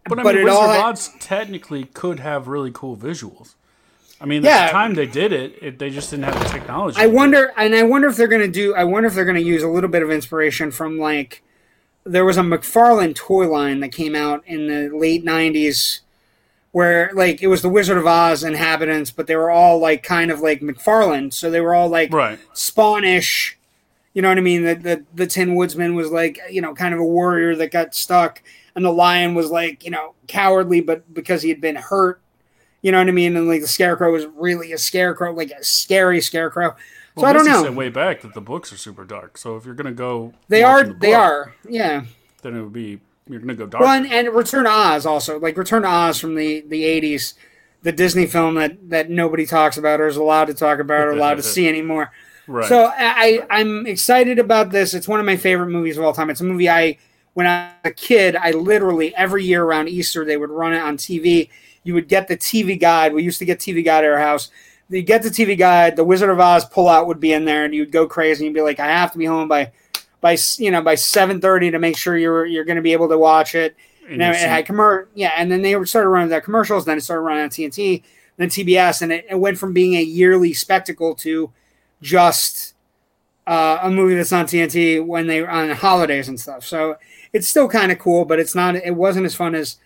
But I But mean, it Wizard all of had- Oz technically could have really cool visuals. I mean, Yeah. at the time they did it, it, they just didn't have the technology. I to do it. wonder, and I wonder if they're going to do. I wonder if they're going to use a little bit of inspiration from like there was a McFarlane toy line that came out in the late '90s, where like it was the Wizard of Oz inhabitants, but they were all like kind of like McFarlane, so they were all like Right. Spawnish, You know what I mean? That the, the Tin Woodsman was like, you know, kind of a warrior that got stuck, and the lion was like, you know, cowardly, but because he had been hurt. You know what I mean? And like the scarecrow was really a scarecrow, like a scary scarecrow. So Well, I don't know. Said way back that the books are super dark. So if you're gonna go, They are. the They are. Yeah. Then it would be you're gonna go dark. Well, and, and Return to Oz also, like Return to Oz from the the eighties, the Disney film that that nobody talks about or is allowed to talk about or allowed to see anymore. right. So I I'm excited about this. It's one of my favorite movies of all time. It's a movie I when I was a kid, I literally every year around Easter they would run it on TV. You would get the TV guide. We used to get TV guide at our house. You get the TV guide. The Wizard of Oz pullout would be in there, and you'd go crazy. and You'd be like, I have to be home by by you know by seven thirty to make sure you're you're going to be able to watch it. And And it had commer yeah, and then they started running their commercials. Then it started running on TNT, then TBS, and it, it went from being a yearly spectacle to just uh, a movie that's on TNT when they on holidays and stuff. So it's still kind of cool, but it's not. It wasn't as fun as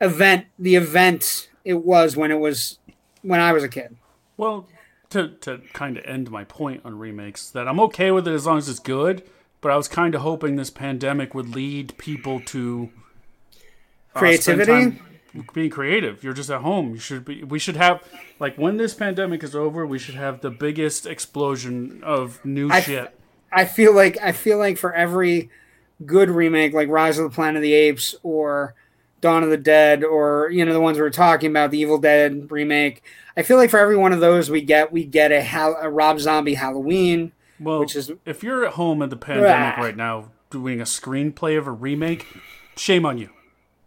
event the event it was when it was when I was a kid. Well, to to kind of end my point on remakes, that I'm okay with it as long as it's good. But I was kind of hoping this pandemic would lead people to uh, Creativity? being creative. You're just at home. You should be. We should have like when this pandemic is over, we should have the biggest explosion of new I- shit. I feel like I feel like for every good remake, like Rise of the Planet of the Apes or Dawn of the Dead, or you know the ones we are talking about, the Evil Dead remake. I feel like for every one of those we get, we get a, Hal- a Rob Zombie Halloween. Well, which is- if you're at home at the pandemic Ah. right now doing a screenplay of a remake, shame on you.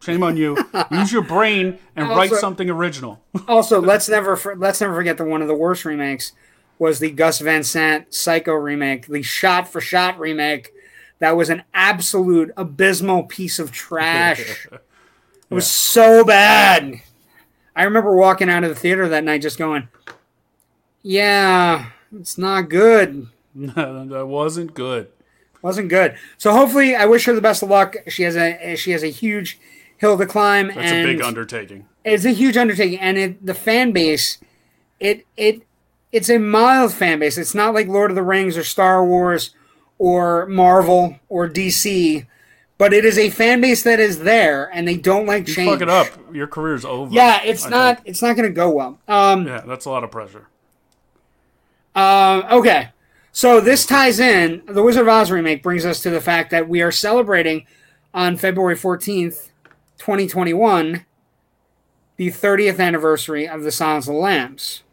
Shame on you. Use your brain and write something original. [laughs] Also, let's never for, let's never forget that one of the worst remakes was the Gus Van Sant Psycho remake, the shot for shot remake. That was an absolute abysmal piece of trash. [laughs] It was so bad. I remember walking out of the theater that night just going, "Yeah, it's not good. [laughs] that wasn't good. Wasn't good." So hopefully, I wish her the best of luck. She has a she has a huge hill to climb. That's a big undertaking. it's a huge undertaking and it, the fan base it it it's a mild fan base it's not like lord of the rings or star wars or marvel or dc but it is a fan base that is there and they don't like change Fuck it up. Your career's over. yeah it's I not think. it's not going to go well um Yeah, that's a lot of pressure. Um, okay. So this ties in. The Wizard of Oz remake brings us to the fact that we are celebrating on February 14th, 2021, the 30th anniversary of the Silence of the Lambs.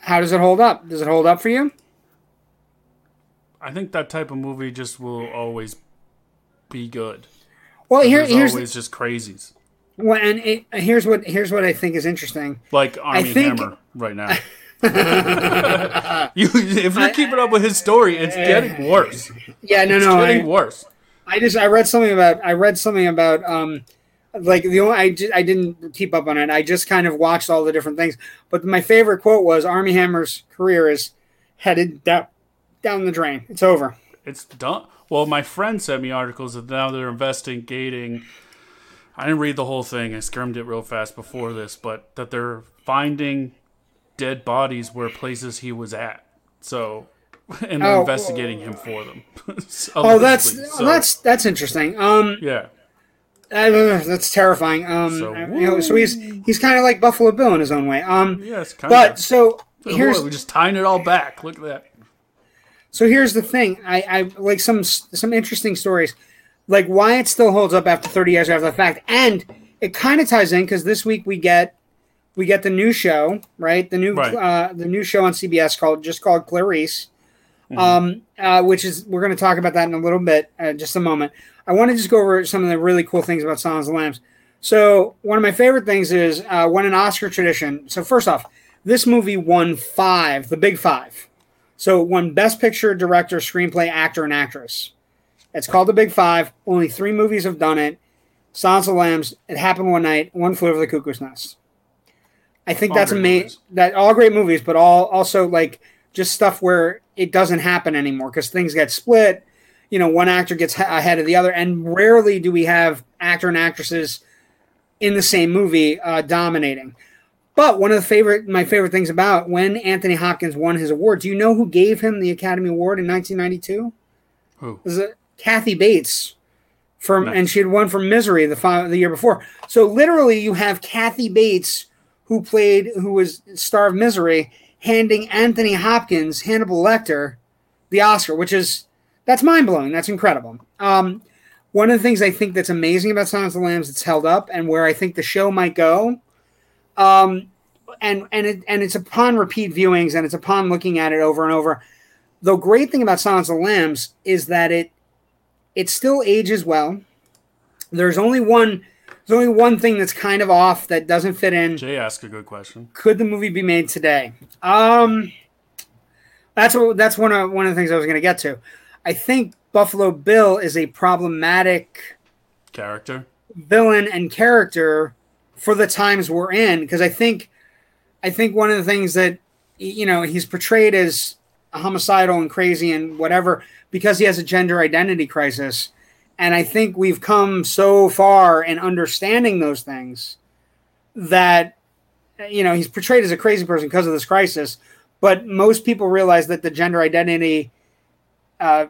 How does it hold up? Does it hold up for you? I think that type of movie just will always be good. Well, here, here's always just crazies. well, and it, here's what here's what I think is interesting. Like Armie think- Hammer right now. [laughs] you, if you're keeping up with his story, it's getting worse. Yeah, no, It's no, getting I, worse. I just I read something about I read something about um like the only I, ju- I didn't keep up on it. I just kind of watched all the different things. But my favorite quote was Armie Hammer's career is headed down down the drain. It's over. It's done. Well, my friend sent me articles that now they're investigating. I didn't read the whole thing. I skimmed it real fast before this, but that they're finding dead bodies where places he was at. So, [laughs] and they're Oh, investigating him for them. [laughs] Oh, that's oh, So, that's that's interesting. Um, yeah. uh, that's terrifying. Um, So, you know, so he's he's kind of like Buffalo Bill in his own way. Um, Yes, but so here's we're just tying it all back. Look at that. So here's the thing. I, I like some some interesting stories, like why it still holds up after 30 years after the fact, and it kind of ties in because this week we get we get the new show, right? The new Right. uh, the new show on CBS called just called Clarice, um, uh, which is we're going to talk about that in a little bit, uh, just a moment. I want to just go over some of the really cool things about Silence of the Lambs. So one of my favorite things is uh, when an Oscar tradition. So first off, this movie won five, the big five. So won Best Picture, Director, Screenplay, Actor, and Actress. It's called the Big Five. Only three movies have done it. Silence of Lambs. It happened one night. One flew over the cuckoo's nest. I think All that's amazing. That all great movies, but all also like just stuff where it doesn't happen anymore because things get split. You know, one actor gets ha- ahead of the other, and rarely do we have actor and actresses in the same movie uh, dominating. But one of the favorite, my favorite things about when Anthony Hopkins won his award, do you know who gave him the Academy Award in 1992? Who? was it Kathy Bates from, Nice. and she had won from Misery the the year before. So literally, you have Kathy Bates, who played, who was star of Misery, handing Anthony Hopkins, Hannibal Lecter, the Oscar, which is that's mind blowing. That's incredible. Um, one of the things I think that's amazing about Silence of the Lambs, that's held up, and where I think the show might go. Um, and and it, and it's upon repeat viewings, and it's upon looking at it over and over the great thing about Silence of the Lambs is that it it still ages well. There's only one there's only one thing that's kind of off that doesn't fit in. Jay asked a good question. Could the movie be made today? Um that's what that's one of one of the things I was going to get to. I think Buffalo Bill is a problematic Character. villain and character for the times we're in because I think I think one of the things that you know he's portrayed as homicidal and crazy and whatever because he has a gender identity crisis. And I think we've come so far in understanding those things that you know he's portrayed as a crazy person because of this crisis. But most people realize that the gender identity uh,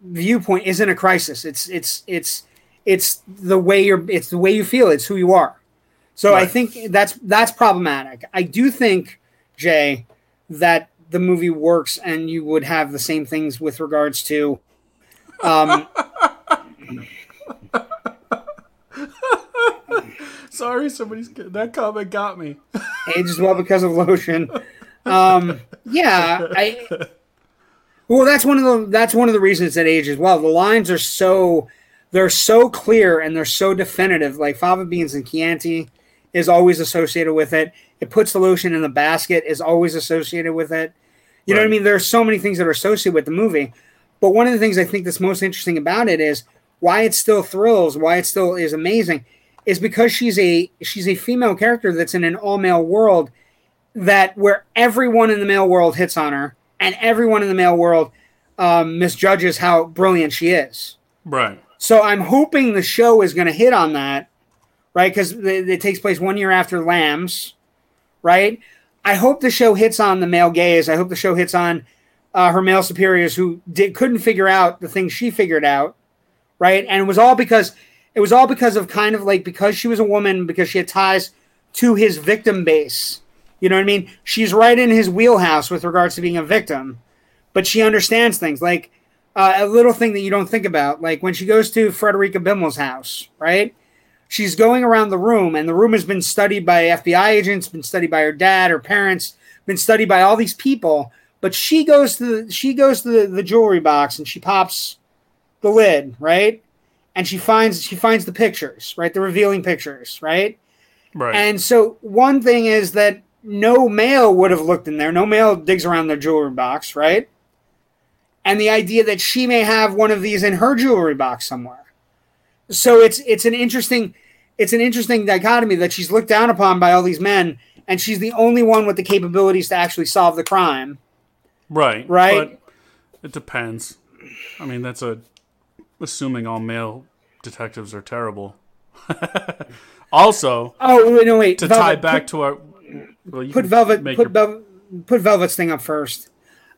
viewpoint isn't a crisis. It's it's it's it's the way you're it's the way you feel. It's who you are so i think that's that's problematic. I do think jay that the movie works and you would have the same things with regards to um [laughs] Sorry, somebody's that comment got me. [laughs] ages well because of lotion. Um yeah i well that's one of the that's one of the reasons that age as well. The lines are so they're so clear and they're so definitive. Like fava beans and chianti is always associated with it it puts the lotion in the basket is always associated with it you know what i Right. mean there's so many things that are associated with the movie but one of the things i think that's most interesting about it is why it still thrills why it still is amazing is because she's a she's a female character that's in an all male world that where everyone in the male world hits on her and everyone in the male world um, misjudges how brilliant she is. Right. So I'm hoping the show is going to hit on that, right? Because it, takes place one year after Lambs, right? I hope the show hits on the male gaze. I hope the show hits on uh, her male superiors who did, couldn't figure out the things she figured out, right? And it was all because it was all because of kind of like because she was a woman because she had ties to his victim base. You know what I mean? She's right in his wheelhouse with regards to being a victim, but she understands things like uh, a little thing that you don't think about, like when she goes to Frederica Bimmel's house, right? She's going around the room, and the room has been studied by FBI agents, been studied by her dad, her parents, been studied by all these people. But she goes to the, she goes to the, the jewelry box and she pops the lid, right? And she finds she finds the pictures, right? The revealing pictures, right? Right. And so one thing is that no male would have looked in there. No male digs around their jewelry box, right? And the idea that she may have one of these in her jewelry box somewhere. So it's it's an interesting it's an interesting dichotomy that she's looked down upon by all these men and she's the only one with the capabilities to actually solve the crime. right. right. But it depends. I mean, that's a assuming all male detectives are terrible. [laughs] also, Oh no wait. to Velvet, tie back put, to our well, put Velvet put your- Velvet put Velvet's thing up first.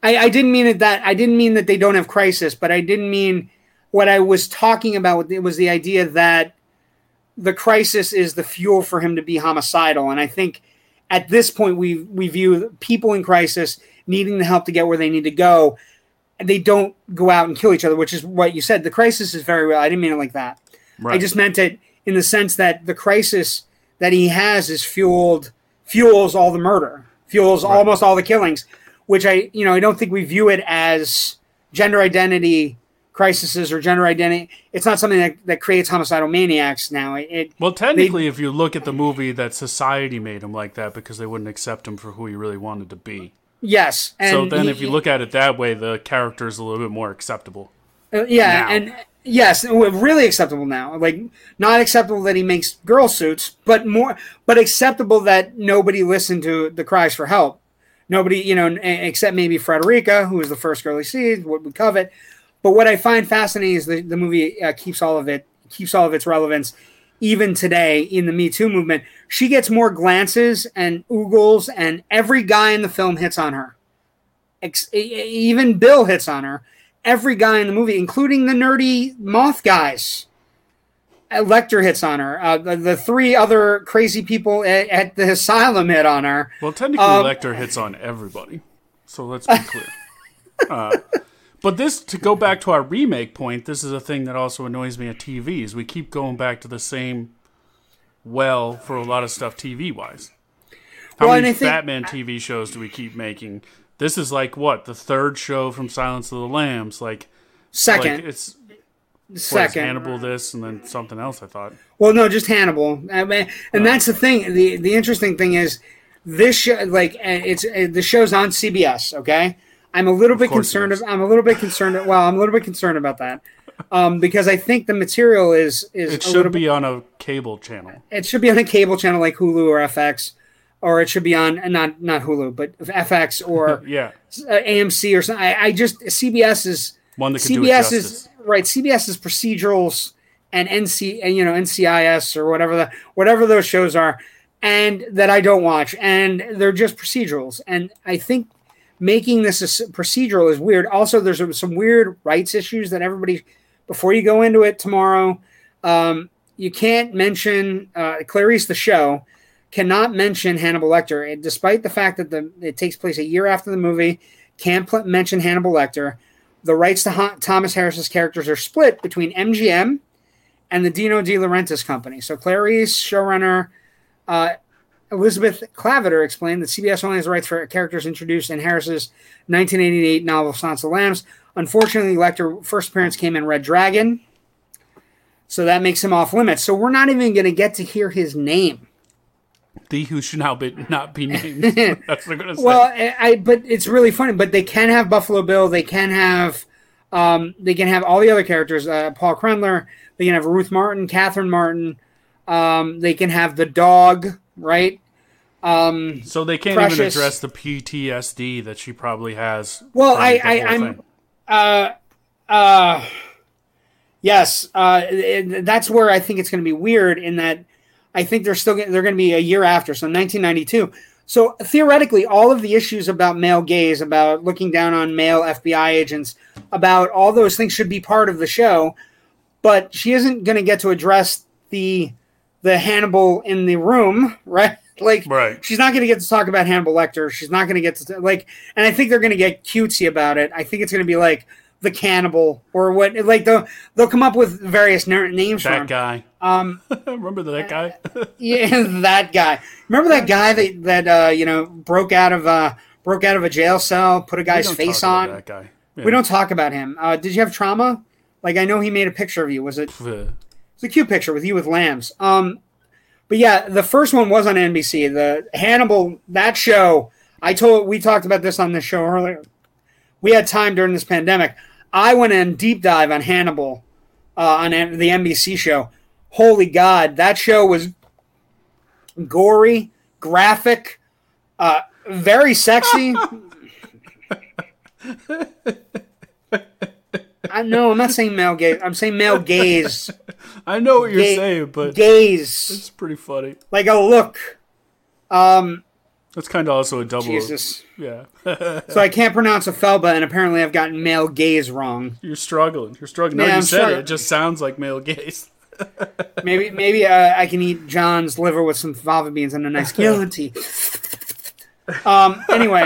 I, I didn't mean it that I didn't mean that they don't have crisis, but I didn't mean what I was talking about. It was the idea that the crisis is the fuel for him to be homicidal, and I think at this point we we view people in crisis needing the help to get where they need to go. And they don't go out and kill each other, which is what you said. The crisis is very real. I didn't mean it like that. right. I just meant it in the sense that the crisis that he has is fueled fuels all the murder, fuels Right. almost all the killings, which I you know I don't think we view it as gender identity crises or gender identity. It's not something that, that creates homicidal maniacs now. It, it Well, technically, if you look at the movie, that society made him like that because they wouldn't accept him for who he really wanted to be. yes, and so then, he- if you look at it that way, the character is a little bit more acceptable. Uh, yeah, now. and yes, really acceptable now. Like not acceptable that he makes girl suits, but more, but acceptable that nobody listened to the cries for help. Nobody, you know, except maybe Frederica, who was the first girl he sees, what we covet. But what I find fascinating is the, the movie uh, keeps all of it keeps all of its relevance even today in the Me Too movement. She gets more glances and oogles, and every guy in the film hits on her. Ex- even Bill hits on her. Every guy in the movie, including the nerdy moth guys. Uh, Lecter hits on her. Uh, the, the three other crazy people at, at the asylum hit on her. Well, technically, Um, Lecter hits on everybody. So let's be [laughs] clear. uh, but this, to go back to our remake point, this is a thing that also annoys me at TVs. We keep going back to the same well for a lot of stuff TV wise. How Well, many I Batman TV shows do we keep making? This is like what the third show from Silence of the Lambs. Like, Second, like it's second. Hannibal this and then something else. I thought. Well, no, just Hannibal. I mean, and that's the thing. the The interesting thing is this show, like, uh, it's uh, the show's on CBS. Okay, I'm a little bit concerned. is. I'm a little bit concerned. Well, I'm a little bit concerned about that um, because I think the material is is It should bit. be on a cable channel. It should be on a cable channel like Hulu or FX, or it should be on not not Hulu, but FX or [laughs] Yeah, uh, AMC or something. I, I just CBS is one that CBS is right. CBS is procedurals and NC and you know NCIS or whatever the whatever those shows are, and that I don't watch, and they're just procedurals. And I think making this procedural is weird. Also, there's some weird rights issues that everybody before you go into it tomorrow. Um, you can't mention uh, Clarice the show cannot mention Hannibal Lecter, and despite the fact that the it takes place a year after the movie. Can't pl- mention Hannibal Lecter the rights to Ha- Thomas Harris's characters are split between MGM and the Dino De Laurentiis company. So Clarice, showrunner uh, Elizabeth Klaviter explained that CBS only has the rights for characters introduced in Harris's 1988 novel Silence of the Lambs. Unfortunately, Lecter first appearance came in Red Dragon, so that makes him off limits. So we're not even going to get to hear his name. The who should now be not be named. [laughs] That's what I'm gonna say. Well, I, but it's really funny. But they can have Buffalo Bill. They can have um, they can have all the other characters. Uh, Paul Krendler. They can have Ruth Martin, Catherine Martin. Um, they can have the dog, right? Um, so they can't even address the PTSD that she probably has. Well, I- I I'm, uh, uh, yes, uh, that's where I think it's going to be weird. In that, I think they're still get, they're going to be a year after, so 1992. So theoretically, all of the issues about male gaze, about looking down on male FBI agents, about all those things should be part of the show. But she isn't going to get to address the the Hannibal in the room, [laughs] right? Like, Right. she's not going to get to talk about Hannibal Lecter. She's not going to get to like, and I think they're going to get cutesy about it. I think it's going to be like the cannibal or what? Like they'll they'll come up with various names for That him. guy. Um, [laughs] Remember that guy? [laughs] yeah, that guy. Remember that guy that that uh, you know broke out of uh broke out of a jail cell, put a guy's face on. That guy. We don't talk about him. Uh, did you have trauma? Like I know he made a picture of you. Was it? It's a cute picture with you with lambs. Um, but yeah, the first one was on NBC. The Hannibal that show. I told we talked about this on the show earlier. We had time during this pandemic. I went in deep dive on Hannibal uh, on the NBC show. Holy God, that show was gory, graphic, uh, very sexy. [laughs] I no, I'm not saying male gaze. I'm saying male gaze. [laughs] I know what you're Ga- saying, but gaze it's pretty funny. like a look. Um, That's kind of also a double. Jesus. Yeah. [laughs] So I can't pronounce a felba, and apparently I've gotten male gaze wrong. you're struggling. You're struggling. No, Yeah, you I'm said struggling. it. It just sounds like male gaze. [laughs] Maybe maybe uh, I can eat John's liver with some fava beans and a nice Chianti. um. Anyway,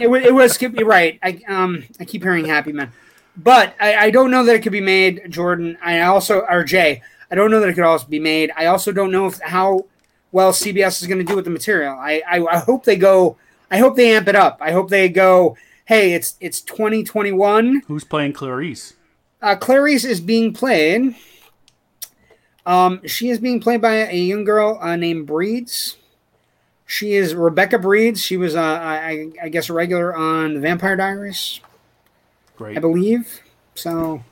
it, it was you're right. I um I keep hearing Happy Man, but I, I don't know that it could be made. Jordan. I also or Jay. I don't know that it could also be made. I also don't know if how well CBS is going to do with the material. I, I I hope they go. I hope they amp it up. I hope they go. Hey, it's it's 2021. Who's playing Clarice? Uh, Clarice is being played. Um, she is being played by a young girl uh, named Breeds. She is Rebecca Breeds. She was, uh, I, I guess, a regular on Vampire Diaries, Great. I believe. So,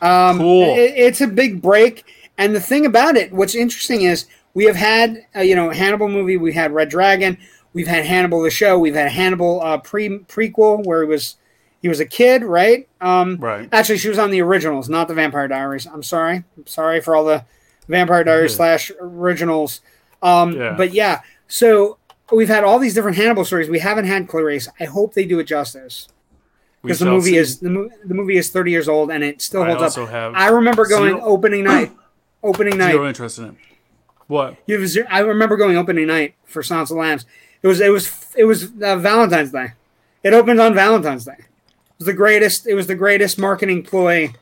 um, Cool. it- it's a big break. And the thing about it, what's interesting is we have had, uh, you know, Hannibal movie. We had Red Dragon. We've had Hannibal the show. We've had Hannibal uh, pre prequel where he was he was a kid, right? Um, Right. Actually, she was on the originals, not the Vampire Diaries. I'm sorry. I'm sorry for all the Vampire Diaries Yeah. slash originals. Um, Yeah. But yeah, so we've had all these different Hannibal stories. We haven't had Clarice. I hope they do it justice because the movie see. is the, mo- the movie is 30 years old and it still I holds also up. have I remember going zero- opening night. [clears throat] Opening night. zero interest in it. What? You have zero, I remember going opening night for Silence of the Lambs. It was it was it was uh, Valentine's Day. It opened on Valentine's Day. It was the greatest. It was the greatest marketing ploy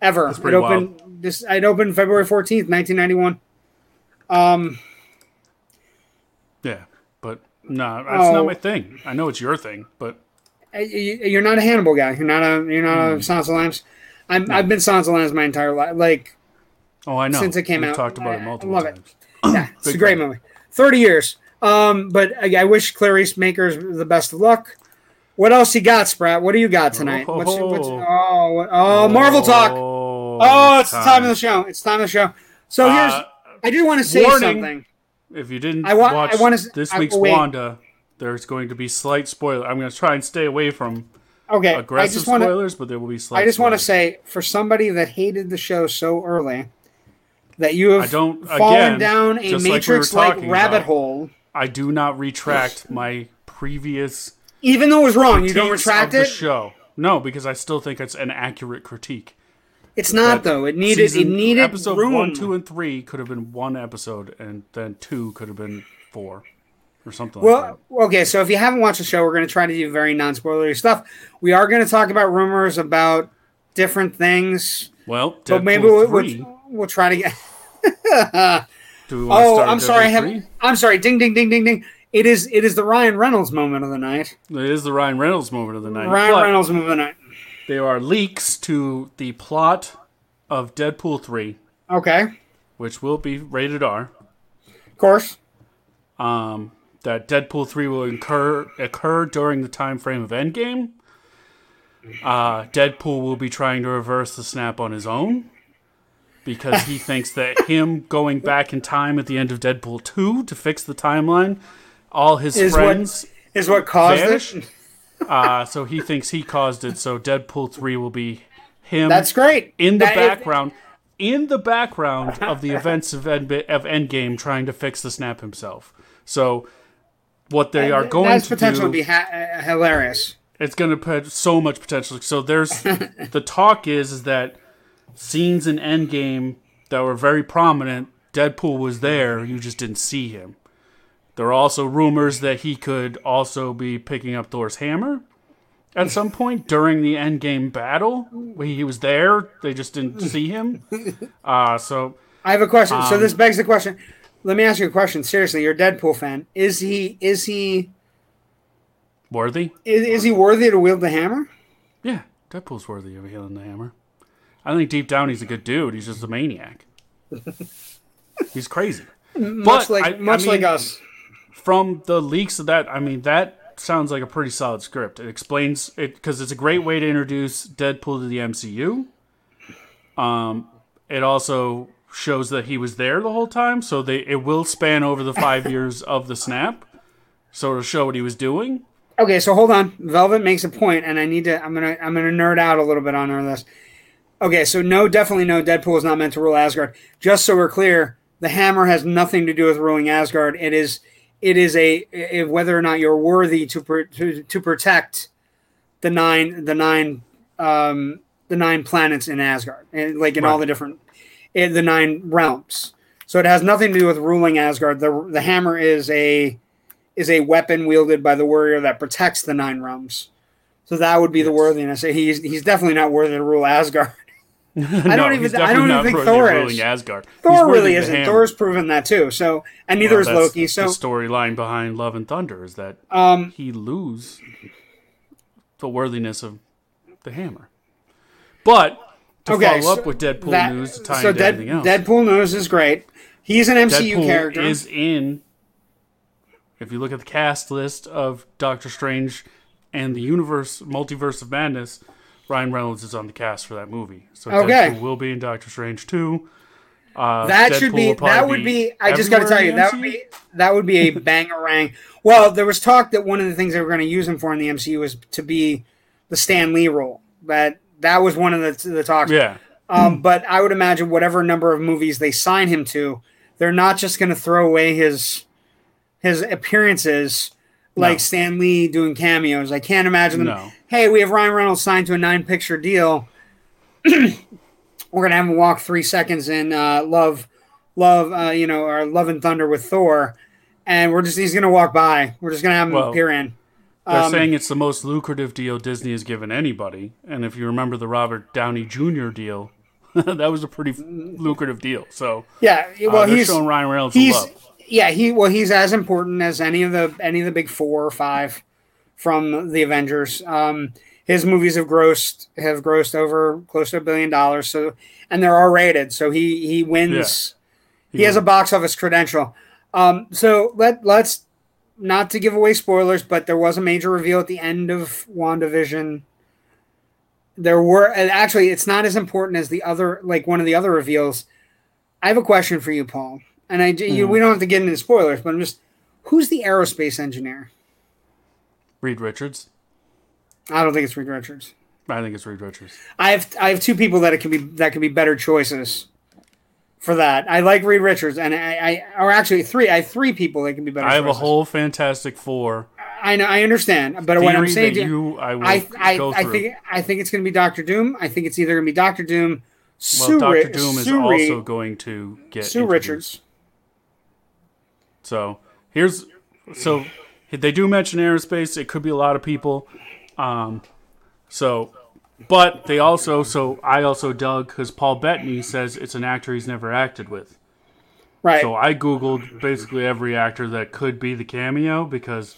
ever. It pretty opened this. It opened February fourteenth, nineteen ninety one. Um. Yeah, but no, that's Oh. not my thing. I know it's your thing, but y- y- You're not a Hannibal guy. You're not a. You're not Hmm. a Silence of Lambs. I'm, I've been of Lambs my entire life. Like oh, I know. since it came We've out. talked about I- it I multiple love it. [clears throat] Yeah, it's a great movie. Thirty years. Um, but I, I wish Clarice Makers the best of luck. What else you got, Sprat? What do you got tonight? Oh, What's, what's, oh. what, oh, Marvel talk. Oh, it's the time of the show. It's time of the show. So here's. Uh, I do want to say warning. something. If you didn't I wa- I wanna this I- week's wait. Wanda, there's going to be slight spoiler. I'm going to try and stay away from Okay, I aggressive just want to. spoilers, but there will be slight. I just want to say, for somebody that hated the show so early, that you have I don't- fallen again, down a like we Matrix-like talking rabbit about. hole. I do not retract my previous Even though it was wrong, you don't retract it. the show. No, because I still think it's an accurate critique. It's not That though. It needed. It needed episode room. one, two, and three could have been one episode, and then two could have been four, or something like Well, okay, so if you haven't watched the show, we're going to try to do very non spoilery stuff. We are going to talk about rumors about different things. Well, but maybe we'll, we'll, we'll try to get. [laughs] Do we Oh, I'm sorry. I have, I'm sorry. Ding, ding, ding, ding, ding. It is. It is the Ryan Reynolds moment of the night. It is the Ryan Reynolds moment of the night. Ryan but Reynolds moment of the night. There are leaks to the plot of Deadpool three, Okay, which will be rated R. of course. Um, that Deadpool three will incur occur during the time frame of Endgame. Uh, Deadpool will be trying to reverse the snap on his own because he [laughs] thinks that him going back in time at the end of Deadpool two to fix the timeline, all his Is friends Is what caused vanish. it. Uh, so he thinks he caused it. So Deadpool three will be him. That's great. in the That- background, in the background of the events of, End, of Endgame, trying to fix the snap himself. So, what they are going That's to potential do, to be ha- uh, hilarious. it's going to put so much potential. So there's [laughs] the talk is is that scenes in Endgame that were very prominent, Deadpool was there, you just didn't see him. There are also rumors that he could also be picking up Thor's hammer at some point during the Endgame battle. He was there, they just didn't see him. [laughs] Uh, so I have a question. so Um, this begs the question. Let me ask you a question. Seriously, you're a Deadpool fan. Is he? Is he? worthy? Is, is he worthy to wield the hammer? Yeah, Deadpool's worthy of wielding the hammer. I think deep down he's a good dude. He's just a maniac. [laughs] he's crazy. Much But like I- I much like us. from the leaks of that, I mean, that sounds like a pretty solid script. It explains it because it's a great way to introduce Deadpool to the MCU. Um, it also shows that he was there the whole time, so they it will span over the five [laughs] years of the snap, so it'll show what he was doing. Okay, so hold on. Velvet makes a point, and I need to. I'm gonna. I'm gonna nerd out a little bit on this. Okay, so no, definitely no. Deadpool is not meant to rule Asgard. Just so we're clear, the hammer has nothing to do with ruling Asgard. It is. It is a, a whether or not you're worthy to to to protect the nine the nine um the nine planets in Asgard, and like in all the different in the nine realms. So it has nothing to do with ruling Asgard. The the hammer is a is a weapon wielded by the warrior that protects the nine realms. So that would be the worthiness. He's he's definitely not worthy to rule Asgard. [laughs] I don't even- I don't even think Thor is. ruling Asgard. Thor really isn't. Thor's proven that too. So and neither Well, is Loki. So the storyline behind Love and Thunder is that um he lose the worthiness of the hammer. But to okay. follow so up with Deadpool that- news to tie so into Dead, everything else, Deadpool news is great. He's an MCU Deadpool character. is in. If you look at the cast list of Doctor Strange and the universe multiverse of madness, Ryan Reynolds is on the cast for that movie. So Okay. Deadpool will be in Doctor Strange too. Uh, that should be that would be, I just got to tell you that would be that would be a bangerang. Well, there was talk that one of the things they were going to use him for in the MCU was to be the Stan Lee role. That that was one of the the talks. Yeah. Um, but I would imagine whatever number of movies they sign him to, they're not just going to throw away his his appearances like No. Stan Lee doing cameos. I can't imagine them. No. Hey, we have Ryan Reynolds signed to a nine picture deal. [clears throat] We're gonna have him walk three seconds in uh, Love, Love, uh, you know, or Love and Thunder with Thor, and we're just he's gonna walk by. We're just gonna have him Well, appear in. They're Um, saying it's the most lucrative deal Disney has given anybody. And if you remember the Robert Downey Jr. deal, [laughs] that was a pretty lucrative deal. So Yeah, uh, well, they're he's showing Ryan Reynolds he's love. yeah he well he's as important as any of the any of the big four or five from the Avengers. Um, his movies have grossed have grossed over close to a billion dollars. So and they're R rated. So he he wins. He has a box office credential. Um, so let let's not to give away spoilers, but there was a major reveal at the end of WandaVision. There were actually it's not as important as the other like one of the other reveals. I have a question for you, Paul. And I you, mm-hmm. we don't have to get into spoilers, but I'm just who's the aerospace engineer? Reed Richards. I don't think it's Reed Richards. I think it's Reed Richards. I have I have two people that it can be that can be better choices for that. I like Reed Richards, and I, I or actually three. I have three people that can be better. I have a whole Fantastic Four I know. I understand, but what I'm saying, to you I I I, I think I think it's going to be Doctor Doom. I think it's either going to be Doctor Doom, well, Doctor Ri- Doom is Sue, also going to get Sue introduced. Richards. So here's so they do mention aerospace. It could be a lot of people. Um, so, but they also so I also dug because Paul Bettany says it's an actor he's never acted with. Right. So I googled basically every actor that could be the cameo because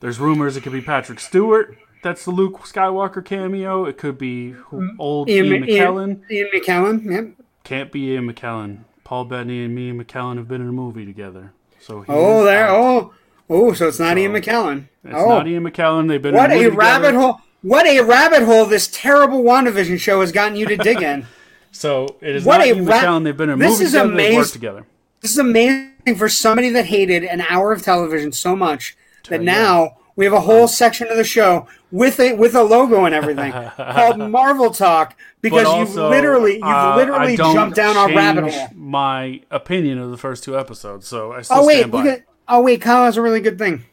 there's rumors it could be Patrick Stewart. That's the Luke Skywalker cameo. It could be mm-hmm. old Ian, Ian, McKellen. Ian, Ian McKellen. Yep. Can't be Ian McKellen. Paul Bettany and me and McKellen have been in a movie together. So he Oh, there. out. Oh, oh. So it's not Ian McKellen. It's oh, not Ian McKellen. They've been what in a movie rabbit hole! What a rabbit hole this terrible WandaVision show has gotten you to dig in. [laughs] So it is What not a Ian ra-. They've been in This is together. They've amazing. worked together. This is amazing for somebody that hated an hour of television so much that you now we have a whole section of the show with a with a logo and everything [laughs] called Marvel Talk because you've literally you've uh, literally jumped down our rabbit hole. My opinion of the first two episodes. So I still Oh wait, stand by. at oh wait, Kyle has a really good thing.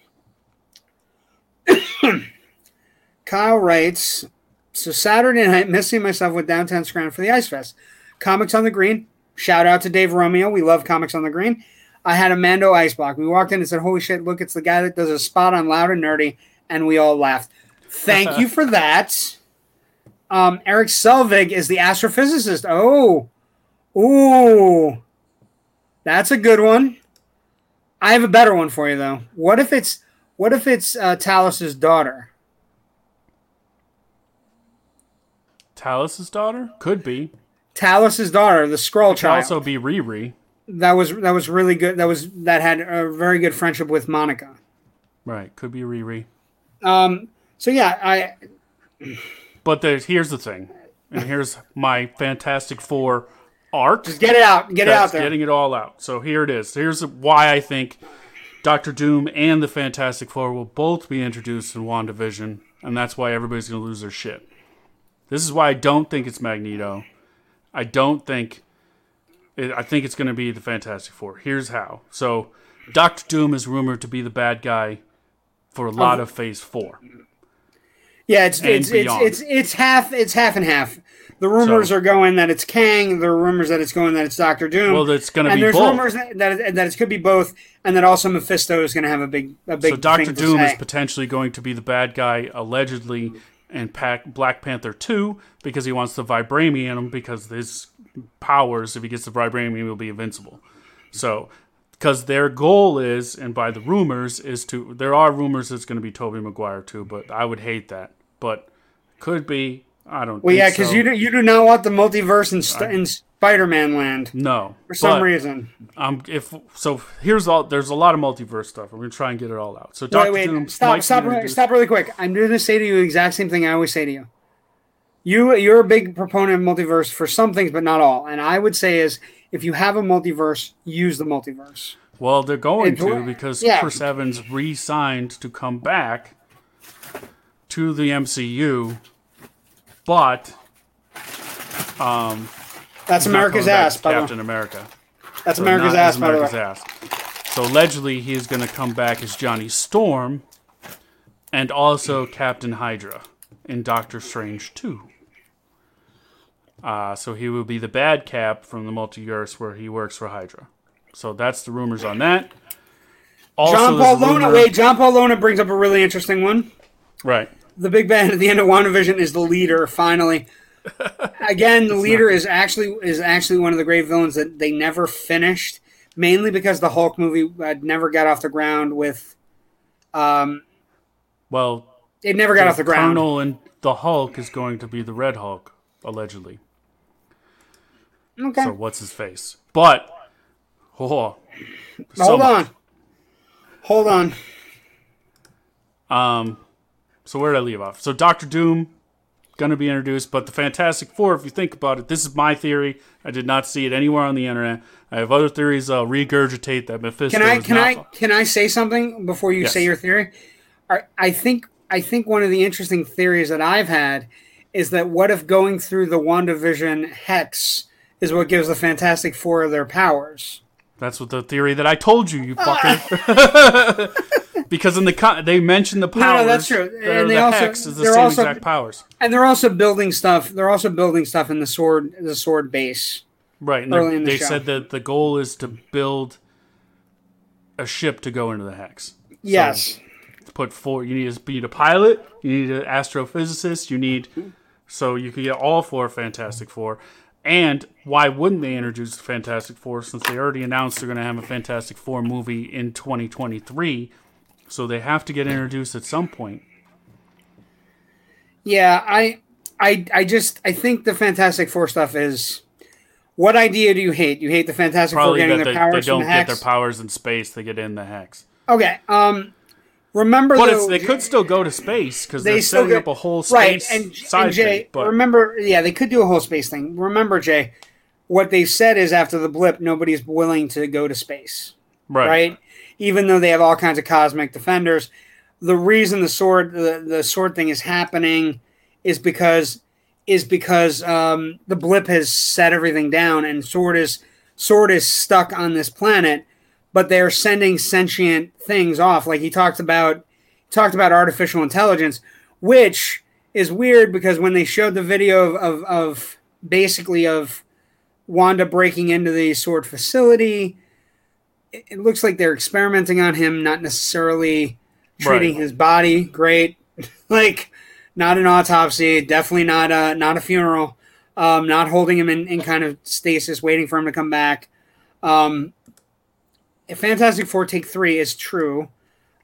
[coughs] Kyle writes, so Saturday night, [laughs] missing myself with downtown Scranton for the Ice Fest. Comics on the Green. Shout out to Dave Romeo. We love Comics on the Green. I had a Mando ice block. We walked in and said, "Holy shit! Look, it's the guy that does a spot on Loud and Nerdy," and we all laughed. Thank you for that. [laughs] Um, Erik Selvig is the astrophysicist. Oh, ooh, that's a good one. I have a better one for you though. What if it's what if it's uh, Talos's daughter? Talos' daughter could be. Talos's daughter, the scroll Could child. also be Riri. that was that was really good. That was that had a very good friendship with Monica. Right, could be Riri. Um. So yeah, I But there's here's the thing, and here's my Fantastic Four arc. just get it out, get it out there. getting it all out. So here it is. Here's why I think Doctor Doom and the Fantastic Four will both be introduced in WandaVision, and that's why everybody's going to lose their shit. This is why I don't think it's Magneto. I don't think. It, I think it's going to be the Fantastic Four. Here's how. So, Doctor Doom is rumored to be the bad guy for a lot of Phase Four. yeah, it's it's, it's it's it's half it's half and half. The rumors So- are going that it's Kang. There are rumors that it's going that it's Doctor Doom. Well, it's going to and be there's both. rumors that, that it, that it could be both, and that also Mephisto is going to have a big a big. So Doctor Doom is potentially going to be the bad guy, allegedly, in pack Black Panther Two because he wants the vibranium because his powers, if he gets the vibranium, he will be invincible. So, because their goal is, and by the rumors, is to there are rumors it's going to be Tobey Maguire too, but I would hate that, but could be. I don't. Well, yeah, because so. you do, you do not want the multiverse in, st- in Spider-Man land no for some reason. Um, if so, here's all. There's a lot of multiverse stuff. I'm going to try and get it all out. So, Doctor Wait, Doom. wait, stop, stop, really- stop really quick. I'm going to say to you the exact same thing I always say to you. You, you're a big proponent of multiverse for some things, but not all. And I would say is if you have a multiverse, use the multiverse. Well, they're going It- to because yeah. Chris Evans re-signed to come back to the MCU, but um, That's He's America's ass, by the way. Captain America. That's So America's not as ass, by the way. ass. So allegedly, he's going to come back as Johnny Storm, and also Captain Hydra in Doctor Strange 2. Uh, so he will be the bad Cap from the multiverse where he works for Hydra. So that's the rumors on that. Also, John Paul Lona. Wait, John Paul Lona brings up a really interesting one. right? The big bad at the end of WandaVision is the leader. Finally, again, the leader is actually is actually one of the great villains that they never finished, mainly because the Hulk movie uh, never got off the ground. With um, Well, it never got off the ground. Colonel and the Hulk is going to be the Red Hulk, allegedly. okay, So what's his face? But [laughs] oh, so hold much. on, hold on. Um, so where did I leave off? So Doctor Doom going to be introduced, but the Fantastic Four, if you think about it, this is my theory. I did not see it anywhere on the internet. I have other theories. I'll regurgitate that Mephisto. Can I can I can I say something before you Yes. say your theory? I, I think I think one of the interesting theories that I've had is that what if going through the WandaVision hex is what gives the Fantastic Four their powers? That's what the theory that I told you, you ah. fucker. [laughs] [laughs] because in the con- they mentioned the powers. no, that's true. the- And they the also- hex is the same also- exact powers. And they're also building stuff. They're also building stuff in the sword the sword base. Right. And early they in the they show. said that the goal is to build a ship to go into the hex. Yes. put four. You need a, you need a pilot. You need an astrophysicist. You need so you could get all four Fantastic Four. And why wouldn't they introduce the Fantastic Four since they already announced they're going to have a Fantastic Four movie in 2023? So they have to get introduced at some point. Yeah, I I I just I think the Fantastic Four stuff is what idea do you hate? You hate the Fantastic Four getting their they, powers they don't the get their powers in space. They get in the hex. Okay. Um. Remember, But though, it's, they could still go to space because they they're still setting up a whole right. space And, side and Jay, thing. But remember, yeah, they could do a whole space thing. Remember, Jay, what they said is after the blip, nobody's willing to go to space, right, right? Even though they have all kinds of cosmic defenders, the reason the sword the, the sword thing is happening is because is because um, the blip has set everything down, and sword is sword is stuck on this planet, but they're sending sentient things off. Like he talked about talked about artificial intelligence, which is weird because when they showed the video of, of, of basically of Wanda breaking into the sword facility, it, looks like they're experimenting on him, not necessarily treating Right. his body great. [laughs] like not an autopsy, definitely not a not a funeral. Um, not holding him in, in kind of stasis, waiting for him to come back. Um, Fantastic Four Take Three is true,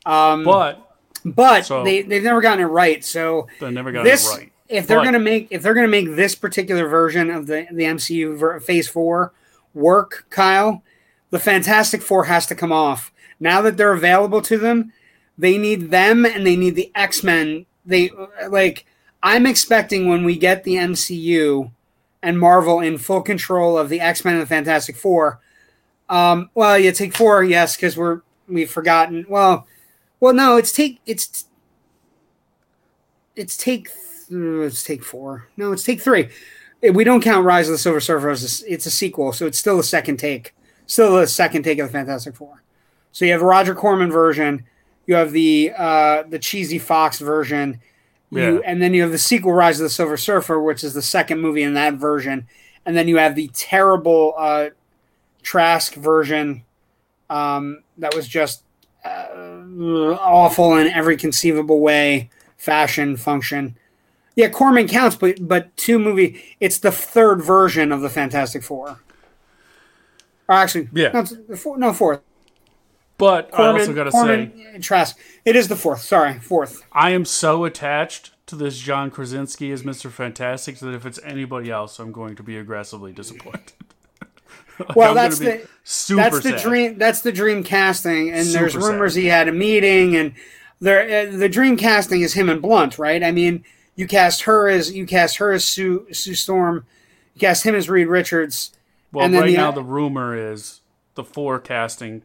um, but but So- they they've never gotten it right. So they never got this, it right. if they're But- gonna make if they're gonna make this particular version of the the MCU ver- Phase Four work, Kyle, the Fantastic Four has to come off. Now that they're available to them, they need them and they need the X Men. They like. I'm expecting when we get the MCU and Marvel in full control of the X Men and the Fantastic Four. Um, well, yeah, take four, yes, because we're we've forgotten. Well, well, no, it's take it's it's take it's take four. No, it's take three. We don't count Rise of the Silver Surfer as a it's a sequel, so it's still a second take, still the second take of the Fantastic Four. So you have the Roger Corman version, you have the uh, the cheesy Fox version, you, Yeah. and then you have the sequel Rise of the Silver Surfer, which is the second movie in that version, and then you have the terrible uh, Trank version um, that was just uh, awful in every conceivable way, fashion, function. Yeah, Corman counts, but but two movie. It's the third version of the Fantastic Four. Or actually, Yeah. no, the four, no fourth. But I also got to say, Trank. It is the fourth. Sorry, fourth. I am so attached to this John Krasinski as Mr. Fantastic that if it's anybody else, I'm going to be aggressively disappointed. [laughs] Like, Well, I'm that's the- super that's the sad. dream. That's the dream casting, and there's rumors sad. he had a meeting, and there uh, the dream casting is him and Blunt, right? I mean, you cast her as you cast her as Sue Sue Storm, you cast him as Reed Richards. Well, right the- now the rumor is the forecasting.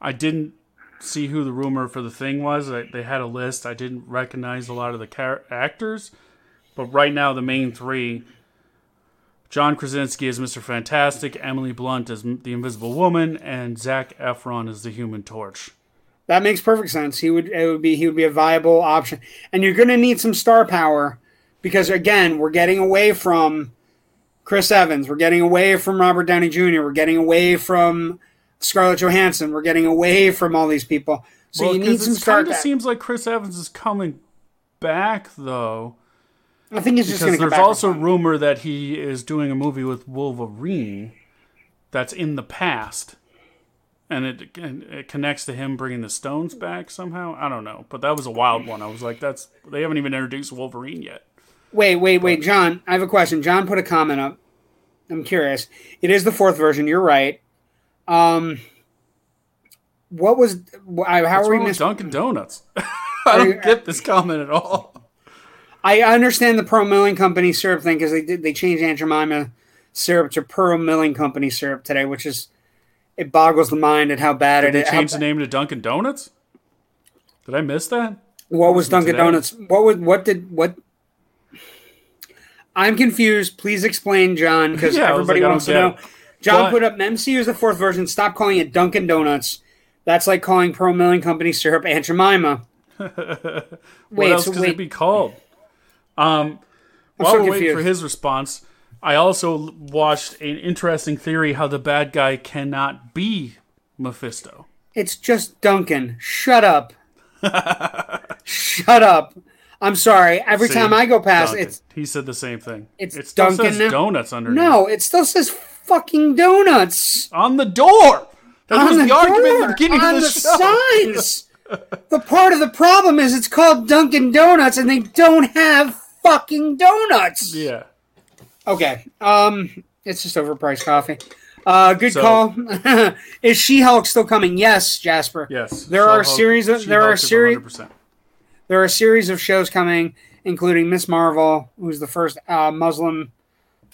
I didn't see who the rumor for the thing was. I, they had a list. I didn't recognize a lot of the char- actors, but right now the main three: John Krasinski as Mr. Fantastic, Emily Blunt as M- the Invisible Woman, and Zac Efron as the Human Torch. That makes perfect sense. He would it would be he would be a viable option. And you're going to need some star power because again, we're getting away from Chris Evans, we're getting away from Robert Downey Jr., we're getting away from Scarlett Johansson, we're getting away from all these people. So well, you need some it star kind of seems like Chris Evans is coming back though. I think he's just going Because to there's back. also rumor that he is doing a movie with Wolverine that's in the past. And it, and it connects to him bringing the stones back somehow. I don't know, but that was a wild one. I was like, "That's they haven't even introduced Wolverine yet." Wait, wait, wait, John. I have a question. John put a comment up. I'm curious. It is the fourth version. You're right. Um, what was? How What's are we missing? Dunkin' Donuts? [laughs] I don't you- get this comment at all. I understand the Pearl Milling Company syrup thing because they did they changed Aunt Jemima syrup to Pearl Milling Company syrup today, which is it boggles the mind at how bad Did it they is. How- change the name to Dunkin' Donuts? Did I miss that? What was Dunkin' today? Donuts? What was what did what? I'm confused. Please explain, John, because [laughs] Yeah, everybody like, wants to know. John put up MCU is the fourth version. Stop calling it Dunkin' Donuts. That's like calling Pearl Milling Company syrup Aunt Jemima. [laughs] What Wait, else so could wait. it be called? Um, while so we're waiting for his response, I also watched an interesting theory how the bad guy cannot be Mephisto. It's just Dunkin'. Shut up. [laughs] Shut up. I'm sorry. Every See? time I go past, Dunkin'. it's he said the same thing. it's it still Dunkin' says donuts underneath. no. It still says fucking donuts on the door. That on was the, the argument at the beginning on of the, the signs. [laughs] the part of the problem is it's called Dunkin' Donuts and they don't have fucking donuts. Yeah. Okay. Um, it's just overpriced coffee. Uh, good So- call. [laughs] is She-Hulk still coming? Yes, Jasper. Yes. There are She-Hulk- series of there are She-Hulk series 100%. There are a series of shows coming, including Ms. Marvel, who's the first uh, Muslim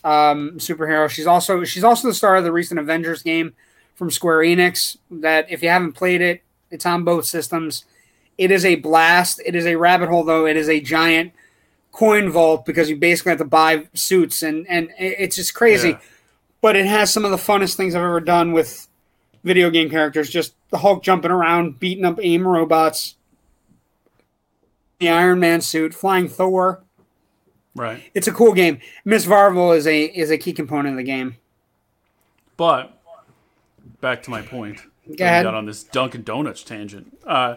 um, superhero. She's also she's also the star of the recent Avengers game from Square Enix. That if you haven't played it, it's on both systems. It is a blast. It is a rabbit hole, though. It is a giant coin vault because you basically have to buy suits, and and it's just crazy. Yeah. But it has some of the funnest things I've ever done with video game characters. Just the Hulk jumping around, beating up AIM robots the Iron Man suit, flying Thor. Right. It's a cool game. Ms. Marvel is a is a key component of the game. But back to my point. Go ahead. got on this Dunkin' Donuts tangent. Uh,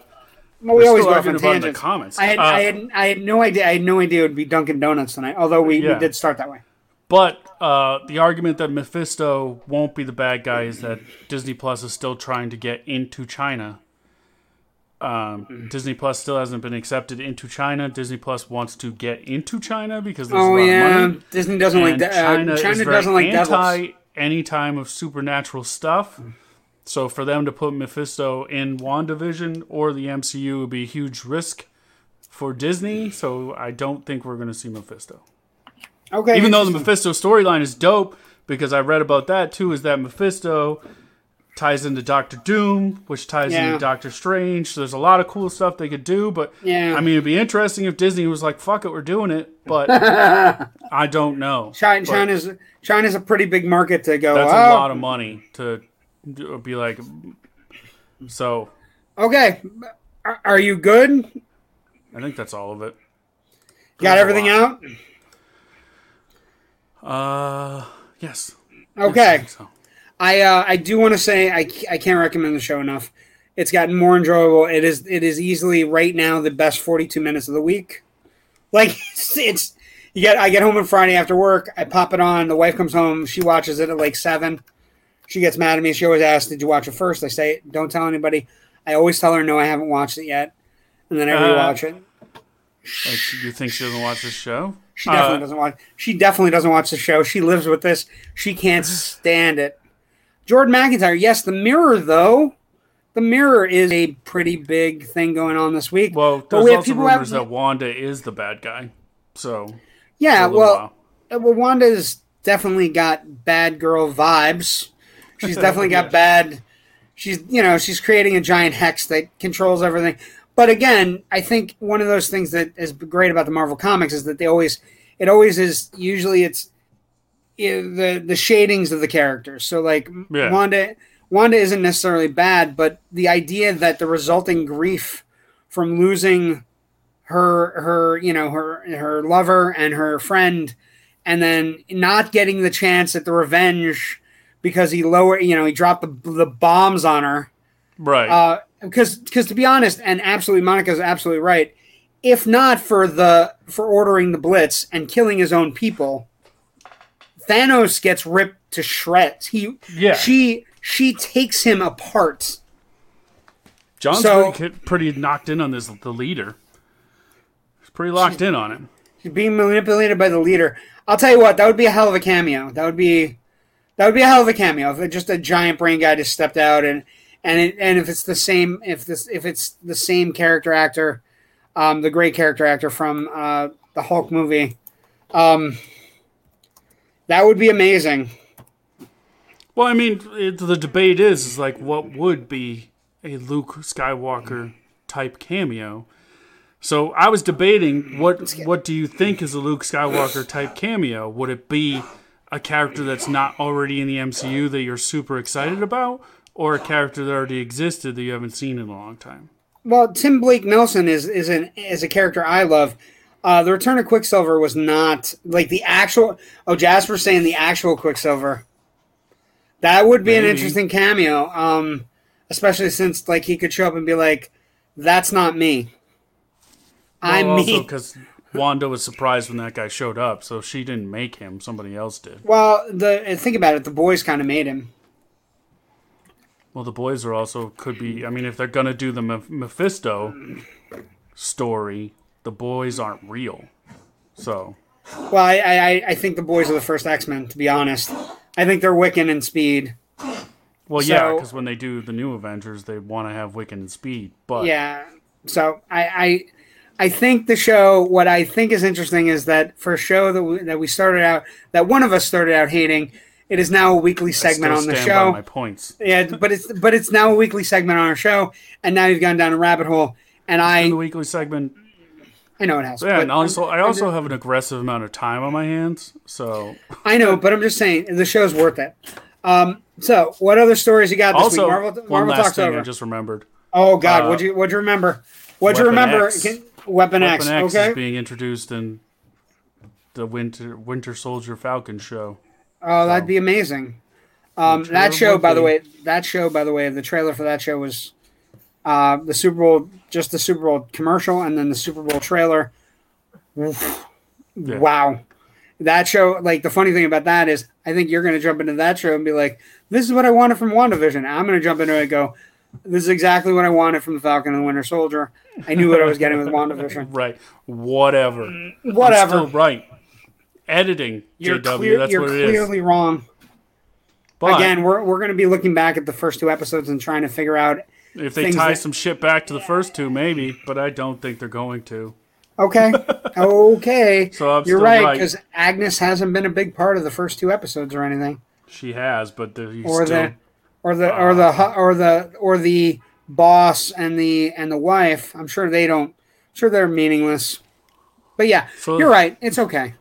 Well, we always go off on in the comments. I had, Uh, I had I had no idea I had no idea it would be Dunkin' Donuts tonight. Although we, Yeah. we did start that way. But uh, the argument that Mephisto won't be the bad guy is that Disney Plus is still trying to get into China. Um, Disney Plus still hasn't been accepted into China. Disney Plus wants to get into China because there's a Oh lot yeah, of money. Disney doesn't like that. China, Uh, China is very doesn't like devils. anti any time of supernatural stuff. So for them to put Mephisto in WandaVision or the MCU would be a huge risk for Disney. So I don't think we're going to see Mephisto. Okay, Even though the. Mephisto storyline is dope, because I read about that too, is that Mephisto ties into Doctor Doom, which ties Yeah. into Doctor Strange. So there's a lot of cool stuff they could do, but Yeah. I mean, it'd be interesting if Disney was like, "Fuck it, we're doing it," but [laughs] I don't know. China, But China's China's a pretty big market to go. that's oh, a lot of money to be like. So Okay, are, you good? I think that's all of it. Got There's everything out? Uh, yes. Okay. I think so. I uh, I do want to say I, I can't recommend the show enough. It's gotten more enjoyable. It is it is easily right now the best 42 minutes of the week. Like [laughs] it's, it's you get I get home on Friday after work. I pop it on. The wife comes home. She watches it at like seven. She gets mad at me. She always asks, "Did you watch it first? I say, "Don't tell anybody." I always tell her, "No, I haven't watched it yet," and then I Uh, rewatch it. Like, you think she doesn't watch this show? She definitely Uh, doesn't watch. She definitely doesn't watch the show. She lives with this. She can't [sighs] stand it. Jordan McIntyre. Yes, the Mirror though. The Mirror is a pretty big thing going on this week. Well, there's we also who have- rumors that Wanda is the bad guy. So yeah, for a little well, while. uh, well, Wanda's definitely got bad girl vibes. She's [laughs] definitely got Yeah. bad. She's you know she's creating a giant hex that controls everything. But again, I think one of those things that is great about the Marvel comics is that they always it always is usually it's the the shadings of the characters. So like Yeah. Wanda Wanda isn't necessarily bad, but the idea that the resulting grief from losing her her you know her her lover and her friend and then not getting the chance at the revenge because he lowered you know he dropped the, the bombs on her Right. uh because because to be honest and absolutely monica's absolutely right if not for the for ordering the blitz and killing his own people thanos gets ripped to shreds he Yeah. she she takes him apart John's so- pretty, pretty knocked in on this. The leader. He's pretty locked in on him. She's being manipulated by the leader i'll tell you what that would be a hell of a cameo that would be that would be a hell of a cameo if just a giant brain guy just stepped out and and it, and if it's the same if this if it's the same character actor um the great character actor from uh the hulk movie um that would be amazing Well, I mean, it, the debate is, is like, what would be a Luke Skywalker type cameo? So I was debating what what do you think is a Luke Skywalker type cameo? Would it be a character that's not already in the MCU that you're super excited about, or a character that already existed that you haven't seen in a long time? Well, Tim Blake Nelson is is an is a character I love. Uh, the Return of Quicksilver was not like the actual. Oh, Jasper's saying the actual Quicksilver. That would be an interesting cameo, um, especially since like he could show up and be like, "That's not me. I'm well, also me." because Wanda was surprised when that guy showed up, so she didn't make him; somebody else did. Well, the think about it. The boys kind of made him. Well, the boys are also could be. I mean, if they're gonna do the Mephisto story, the boys aren't real. So Well, I I, I think the boys are the first X Men. To be honest, I think they're Wiccan and Speed. Well, yeah, because when they do the new Avengers, they want to have Wiccan and Speed. But Yeah. So I, I I think the show. What I think is interesting is that for a show that we, that we started out, that one of us started out hating, it is now a weekly segment on the show. my points. Yeah, but it's but it's now a weekly segment on our show, and now you've gone down a rabbit hole. And I the weekly segment, I know it has. yeah, and also I also have an aggressive amount of time on my hands, so I know, but I'm just saying the show's worth it. Um, so what other stories you got this also week? Marvel, one Marvel last talks thing over. I just remembered. oh God, uh, what'd you what'd you remember? What'd you remember? X. Can, Weapon, X. Weapon X Okay. is being introduced in the Winter Winter Soldier Falcon show. Oh, that'd be amazing. Um, that show, by the way, that show, by the way, the trailer for that show was uh, the Super Bowl, just the Super Bowl commercial, and then the Super Bowl trailer. Oof. Wow, that show. Like the funny thing about that is, I think you're going to jump into that show and be like, "This is what I wanted from WandaVision." I'm going to jump into it and go, "This is exactly what I wanted from the Falcon and the Winter Soldier." I knew what I was getting with WandaVision. [laughs] Right. Whatever. I'm Whatever. right. Editing. You're, JW. clear, that's you're what it is. clearly wrong. But Again, we're, we're going to be looking back at the first two episodes and trying to figure out if they tie that- some shit back to the first two, maybe. But I don't think they're going to. Okay. [laughs] okay. So I'm You're still right right. because Agnes hasn't been a big part of the first two episodes or anything, She has, but the, you or still. the, or the, or the, uh, or the, or the boss and the and the wife. I'm sure they don't. I'm sure they're meaningless. But yeah, So- you're right. It's okay.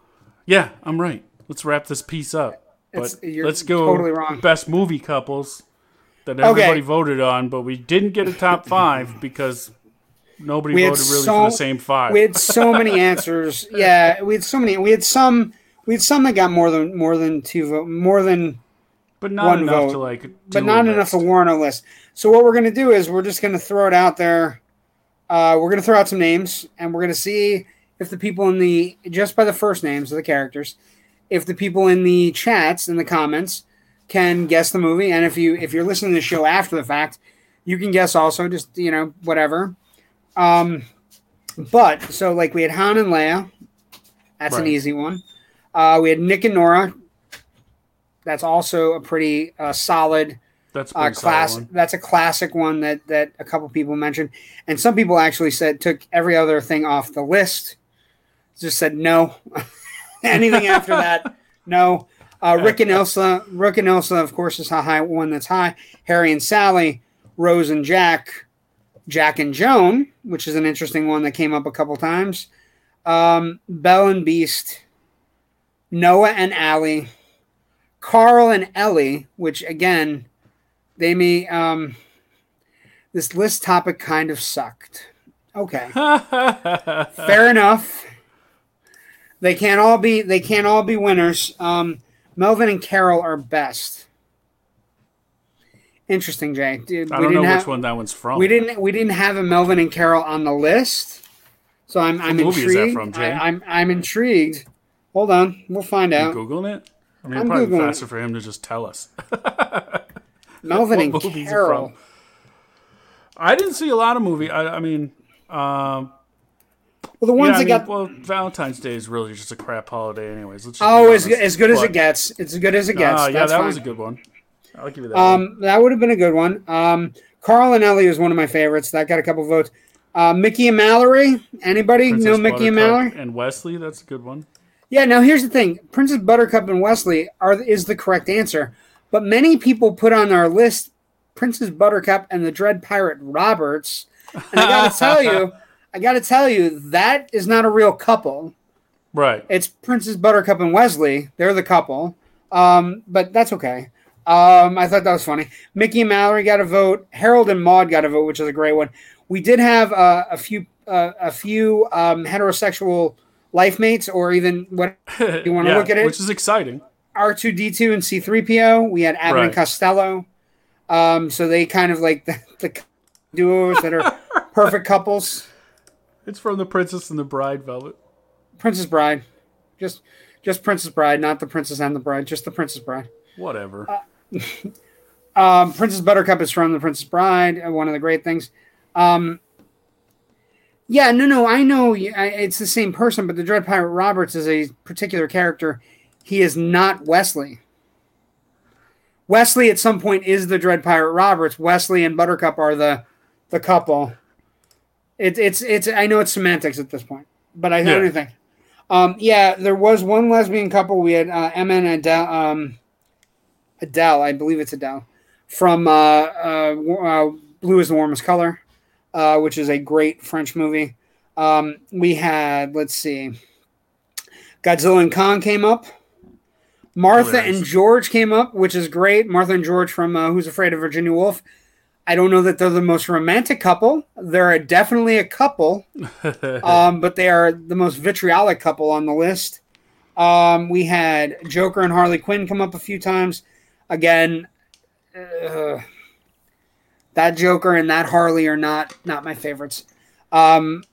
Yeah, I'm right. Let's wrap this piece up. It's- But you're let's go totally wrong. best movie couples that everybody voted on, but we didn't get a top [laughs] five because nobody We voted really so for the same five. we had so [laughs] many answers. Yeah, we had so many. We had some. We had some that got more than more than two vote, more than but not one enough vote, to like. but not enough list. to warrant a list. So what we're going to do is we're just going to throw it out there. Uh, we're going to throw out some names, and we're going to see if the people in the just by the first names of the characters, if the people in the chats in the comments can guess the movie, and if you if you're listening to the show after the fact, you can guess also. Just you know whatever. Um, but so like we had Han and Leia, that's an easy one. Uh, we had Nick and Nora. That's also a pretty uh, solid That's a uh, solid class. one. That's a classic one that that a couple people mentioned, and some people actually said took every other thing off the list. Just said no. [laughs] Anything after that, [laughs] no. Uh, Rick and Elsa. Rick and Elsa, of course, is a high one. That's high. Harry and Sally, Rose and Jack, Jack and Joan, which is an interesting one that came up a couple times. Um, Belle and Beast, Noah and Allie, Carl and Ellie, which again, they may um this list topic kind of sucked. Okay. [laughs] Fair enough. They can't all be they can't all be winners. Um Melvin and Carol are best. Interesting, Jay. Dude, I we don't know didn't which have, one that one's from. We didn't we didn't have a Melvin and Carol on the list. So I'm I'm movie is that intrigued. from, Jay? I, I'm I'm intrigued. Hold on, we'll find You out. googling it? I mean, I'm probably Googling it. faster for him to just tell us. [laughs] Melvin and what Carol. I didn't see a lot of movie. I, I mean, um, Well, the ones yeah, that mean, got well, Valentine's Day is really just a crap holiday, anyways. Let's just oh as, as good as But- it gets. It's as good as it gets. Ah, yeah, That's that fine. was a good one. I'll give you that. one. Um, that would have been a good one. Um, Carl and Ellie was one of my favorites. That got a couple votes. Uh, Mickey and Mallory. Anybody Princess know Mickey and Mallory? and Wesley. That's a good one. Yeah. Now here's the thing: Princess Buttercup and Wesley are is the correct answer, but many people put on our list Princess Buttercup and the Dread Pirate Roberts, and I gotta tell you, [laughs] I gotta tell you that is not a real couple. Right. It's Princess Buttercup and Wesley. They're the couple. Um, but that's okay. Um, I thought that was funny. Mickey and Mallory got a vote. Harold and Maude got a vote, which is a great one. We did have uh, a few uh, a few um, heterosexual life mates, or even what [laughs] You wanna Yeah, look at it? Which is exciting. R two D two and C three PO. We had Abbott and Costello. Um, so they kind of like [laughs] the, the duos that are [laughs] perfect couples. It's from the Princess and the Bride Velvet. Princess Bride, just just Princess Bride, not the Princess and the Bride, just the Princess Bride. Whatever. Uh, [laughs] Um, Princess Buttercup is from The Princess Bride, uh, one of the great things. Um, yeah, no, no, I know it's the same person, but the Dread Pirate Roberts is a particular character. He is not Wesley. Wesley, at some point, is the Dread Pirate Roberts. Wesley and Buttercup are the the couple. It, it's it's. I know it's semantics at this point, but I Yeah. don't think. Um, yeah, there was one lesbian couple. We had uh, Emma and Adele. Um, Adele, I believe it's Adele, from uh, uh, uh, Blue is the Warmest Color, uh, which is a great French movie. Um, we had, let's see, Godzilla and Kong came up. Martha Hilarious. and George came up, which is great. Martha and George from uh, Who's Afraid of Virginia Woolf. I don't know that they're the most romantic couple. They're definitely a couple, [laughs] um, but they are the most vitriolic couple on the list. Um, we had Joker and Harley Quinn come up a few times. Again, uh, that Joker and that Harley are not not my favorites. Um,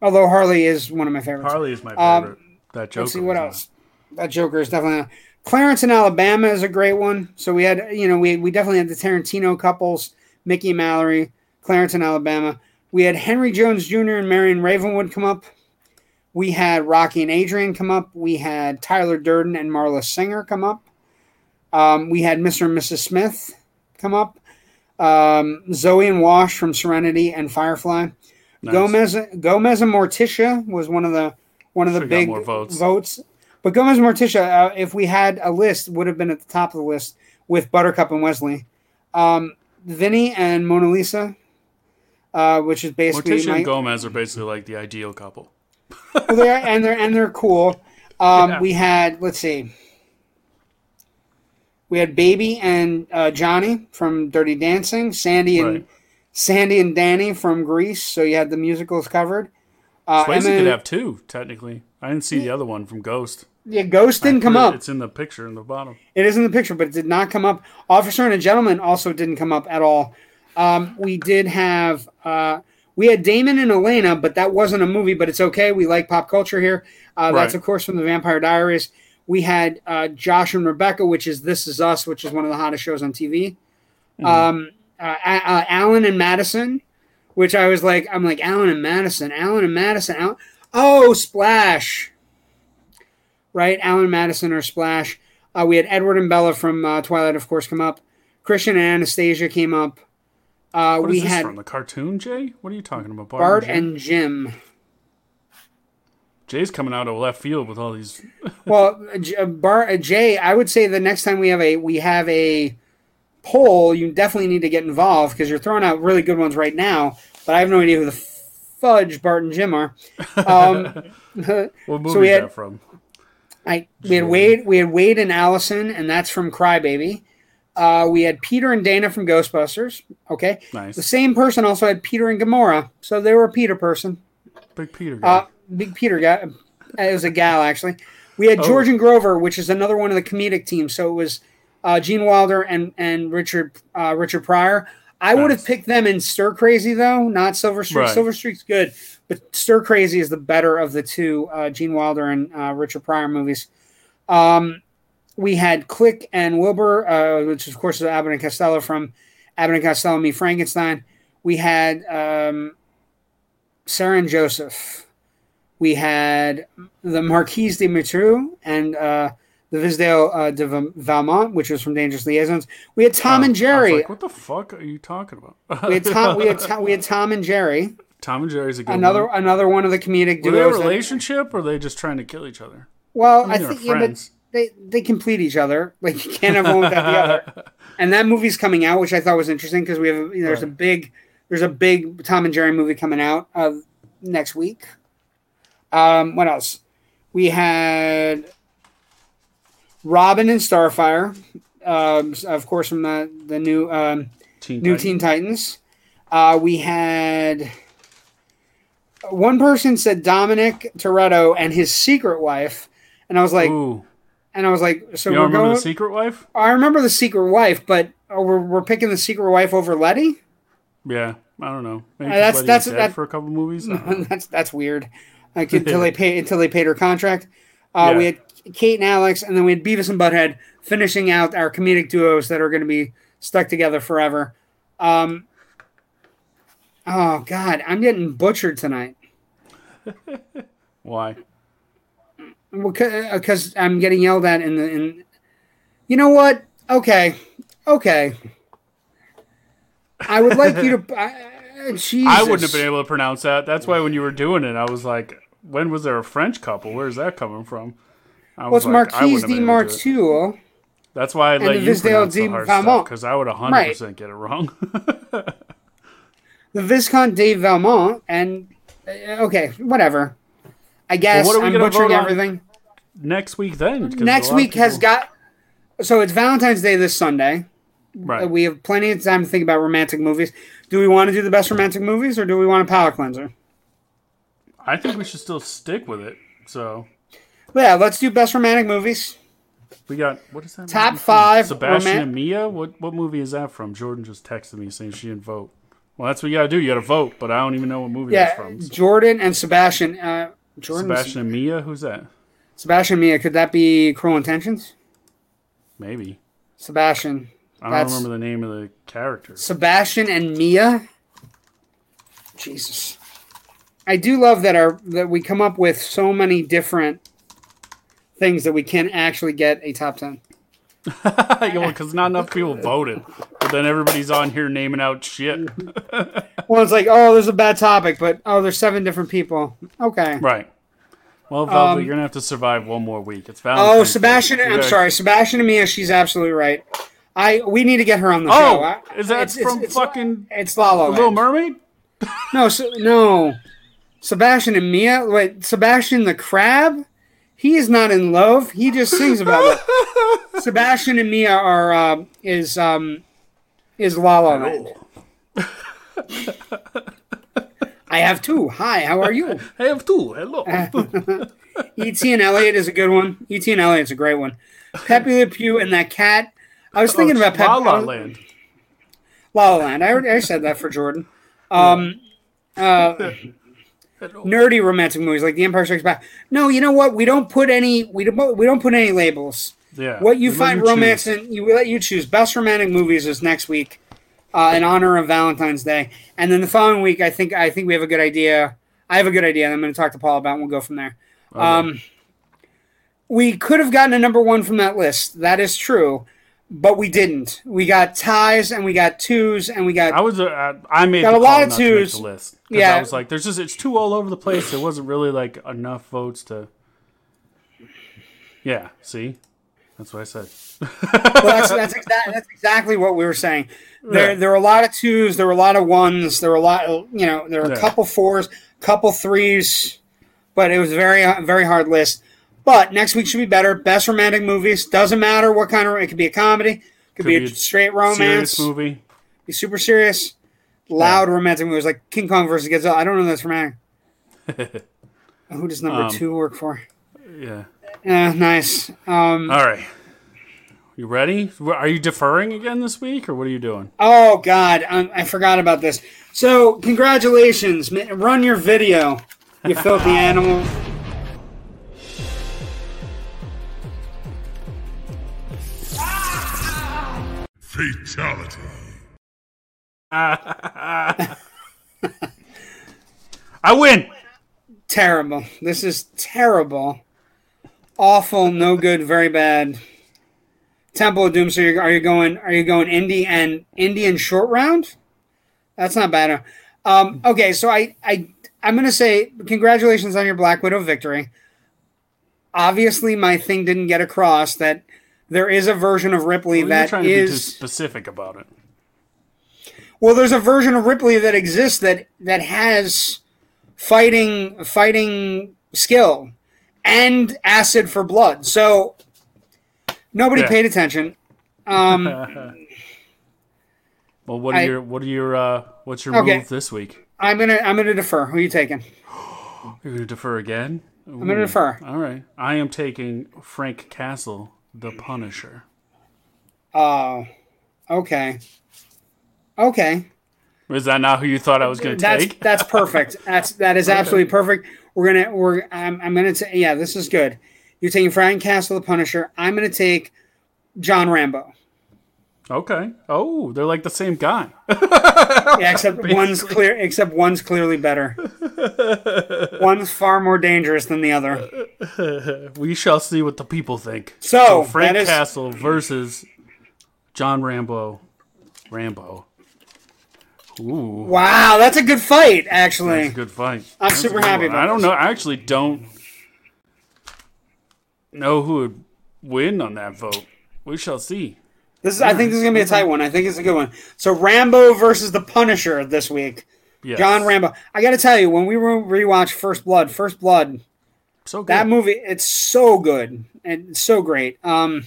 although Harley is one of my favorites. Harley is my Um, favorite. that Joker. Let's see what else. That Joker is definitely. Clarence in Alabama is a great one. So we had, you know, we we definitely had the Tarantino couples, Mickey Mallory, Clarence in Alabama. We had Henry Jones Jr. and Marion Ravenwood come up. We had Rocky and Adrian come up. We had Tyler Durden and Marla Singer come up. Um, we had Mr. and Mrs. Smith come up. Um, Zoe and Wash from Serenity and Firefly. Nice. Gomez Gomez and Morticia was one of the one of the big votes. votes. But Gomez and Morticia, uh, if we had a list, would have been at the top of the list with Buttercup and Wesley. Um, Vinny and Mona Lisa, uh, which is basically Morticia my, and Gomez are basically like the ideal couple. well, they're, and they're and they're cool. Um, Yeah. We had let's see, we had Baby and uh, Johnny from Dirty Dancing, Sandy and Right. Sandy and Danny from Grease. So you had the musicals covered. Uh, Swayze Emma- could have two, technically. I didn't see the other one from Ghost. Yeah, Ghost didn't come up. It's in the picture in the bottom. It is in the picture, but it did not come up. Officer and a Gentleman also didn't come up at all. Um, we did have uh, we had Damon and Elena, but that wasn't a movie. But it's okay. We like pop culture here. Uh, That's Right. of course from the Vampire Diaries. We had uh, Josh and Rebecca, which is This Is Us, which is one of the hottest shows on TV. Um, uh, uh, Alan and Madison, which I was like, I'm like Alan and Madison, Alan and Madison. Al- oh, Splash right? Alan Madison or Splash. Uh, we had Edward and Bella from uh, Twilight, of course, come up. Christian and Anastasia came up. Uh, What is we this had from? The cartoon, Jay? What are you talking about? Bart, Bart Jay? and Jim. Jay's coming out of left field with all these. [laughs] Well, uh, Bart, uh, Jay, I would say the next time we have a we have a poll, you definitely need to get involved because you're throwing out really good ones right now. But I have no idea who the fudge Bart and Jim are. [laughs] Um, [laughs] What movie we is had- that from? I we had Wade we had Wade and Allison, and that's from Crybaby. Uh, we had Peter and Dana from Ghostbusters. Okay, Nice. the same person also had Peter and Gamora, so they were a Peter person. Big Peter guy. Uh, big Peter guy. It was a gal actually. We had Oh. George and Grover, which is another one of the comedic teams. So it was uh, Gene Wilder and and Richard uh, Richard Pryor. I would have picked them in Stir Crazy though, not Silver Streak. Right. Silver Streak's good, but Stir Crazy is the better of the two uh, Gene Wilder and uh, Richard Pryor movies. Um, we had Chick and Wilbur, uh, which of course is Abbott and Costello from Abbott and Costello Meet Frankenstein. We had um, Sarah and Joseph. We had the Marquise de Mathieu and uh, the Visdale uh, de Val- Valmont, which was from Dangerous Liaisons. We had Tom Oh, and Jerry. like, what the fuck are you talking about? we had Tom. We had [laughs] Tom, we had Tom and Jerry. Tom and Jerry's a good Another one. another one of the comedic Were they a duos. that- relationship or are they just trying to kill each other? well, I I think yeah, but they they complete each other. Like you can't have one without the other. [laughs] And that movie's coming out, which I thought was interesting because we have there's a Right. big there's a big Tom and Jerry movie coming out uh, next week. Um, what else? We had Robin and Starfire, um, of course, from the the new um, Teen New Titans. Teen Titans. Uh, we had one person said Dominic Toretto and his secret wife, and I was like, Ooh, and I was like, so you we're remember going. the Secret Wife? I remember the secret wife, but oh, we're, we're picking the secret wife over Letty. Yeah, I don't know. Maybe Uh, that's- that's- that- for a couple movies. I don't know. [laughs] that's that's weird. Like until they [laughs] pay until they paid her contract. Uh, We had Kate and Alex, and then we had Beavis and Butthead finishing out our comedic duos that are going to be stuck together forever. Um, oh God, I'm getting butchered tonight [laughs] Why? because I'm getting yelled at in the in. You know what? Okay, okay. I would like you to. [laughs] Uh, Jesus. I wouldn't have been able to pronounce that. That's why when you were doing it, I was like, when was there a French couple? Where's that coming from? I What's was like, Marquise de been able to do it. Martuel? That's why I let you pronounce the hard stuff because I would 100% get it wrong. [laughs] the Viscount de Valmont, and uh, okay, whatever. I guess what are we I'm butchering everything. Next week, then. Next week has got. So it's Valentine's Day this Sunday. Right. We have plenty of time to think about romantic movies. Do we want to do the best romantic movies, or do we want a palate cleanser? I think we should still stick with it. So Yeah, let's do best romantic movies. we got what is that? Top five Sebastian roman- and Mia. What what movie is that from? Jordan just texted me saying she didn't vote. Well, that's what you gotta do. You gotta vote, but I don't even know what movie Yeah, that's from. Jordan and Sebastian. Uh, Jordan, Sebastian and Mia. Who's that? Sebastian Mia. Could that be Cruel Intentions? Maybe. Sebastian. I don't That's- remember the name of the character. Sebastian and Mia. Jesus. I do love that our that we come up with so many different things that we can't actually get a top ten. [laughs] Because not enough people voted. Then everybody's on here naming out shit. [laughs] Well, it's like, oh, there's a bad topic, but oh, there's seven different people. Okay. right. Well, Velvet, Um, you're gonna have to survive one more week. It's Valentine's. Oh, Sebastian. I'm gotta- sorry, Sebastian and Mia. She's absolutely right. I we need to get her on the show. Oh, is that it's- it's- from it's- fucking It's La La The Little Mermaid? No, so, no. Sebastian and Mia. Wait, Sebastian the crab. He is not in love. He just sings about it. [laughs] Sebastian and Mia are uh, is um is La La Land. I have two. Hi, how are you? I have two. Hello. [laughs] [laughs] E.T. and Elliot is a good one. E.T. and Elliot's a great one. Pepe Le Pew and that cat. I was thinking about Pepe La La Land. La La Land. I already I said that for Jordan. Um, uh, nerdy romantic movies like The Empire Strikes Back. No, you know what? We don't put any. We don't. We don't put any labels. Yeah. What you find choose. romance in, you let you choose. Best romantic movies is next week, uh, in honor of Valentine's Day, and then the following week, I think I think we have a good idea. I have a good idea. and I'm going to talk to Paul about, and we'll go from there. Okay. Um, we could have gotten a number one from that list. That is true, but we didn't. We got ties, and we got twos, and we got I was uh, I made Got a lot of twos. the list. Yeah. I was like, there's just it's too all over the place. There wasn't really like enough votes to. Yeah. See, that's what I said. well, that's that's, exa- that's exactly what we were saying. There Yeah. there were a lot of twos, there were a lot of ones, there were a lot, you know, there were a couple fours, couple threes, but it was a very very hard list. But next week should be better. Best romantic movies. Doesn't matter what kind of. It could be a comedy. Could, Could be, be a straight romance. Serious movie. Be super serious. Loud romantic movies like King Kong versus Godzilla. I don't know that's romantic. [laughs] Who does number Um, two work for? Yeah. Yeah, nice. Um, All right. You ready? Are you deferring again this week, or what are you doing? oh God, I, I forgot about this. So congratulations, run your video, you filthy [laughs] animal. Fatality. [laughs] I win. Terrible. This is terrible. Awful. No good. Very bad. Temple of Doom. So you're, are you going? Are you going Indy and Indian short round? That's not bad. Um, okay, so I I I'm gonna say congratulations on your Black Widow victory. Obviously, my thing didn't get across that there is a version of Ripley Well, that trying to be too specific about it. well. There's a version of Ripley that exists that that has fighting fighting skill and acid for blood. So nobody Yeah. paid attention. Um, [laughs] Well, what are I- your what are your uh, what's your Okay. move this week? I'm gonna I'm gonna defer. Who are you taking? [gasps] You're gonna defer again. I'm gonna defer. All right, I am taking Frank Castle, the Punisher. Oh, okay, okay. Is that not who you thought I was gonna That's take? that's perfect. [laughs] That's that is absolutely perfect. We're gonna we're I'm, I'm gonna say yeah. This is good. You're taking Frank Castle, the Punisher. I'm gonna take John Rambo. Okay. Oh, they're like the same guy. Yeah, except [laughs] one's clear. Except one's clearly better. [laughs] one's far more dangerous than the other. [laughs] we shall see what the people think. So, Frank that is- Castle versus John Rambo. Rambo. Ooh, Wow, that's a good fight. Actually, that's a good fight. I'm That's super happy one. about I don't this. know. I actually don't know who would win on that vote. We shall see. this is. I think this is gonna be a tight one. I think it's a good one. So Rambo versus the Punisher this week. Yes. John Rambo. I got to tell you, when we re- rewatched First Blood, First Blood, So good. that movie, it's so good and so great. Um,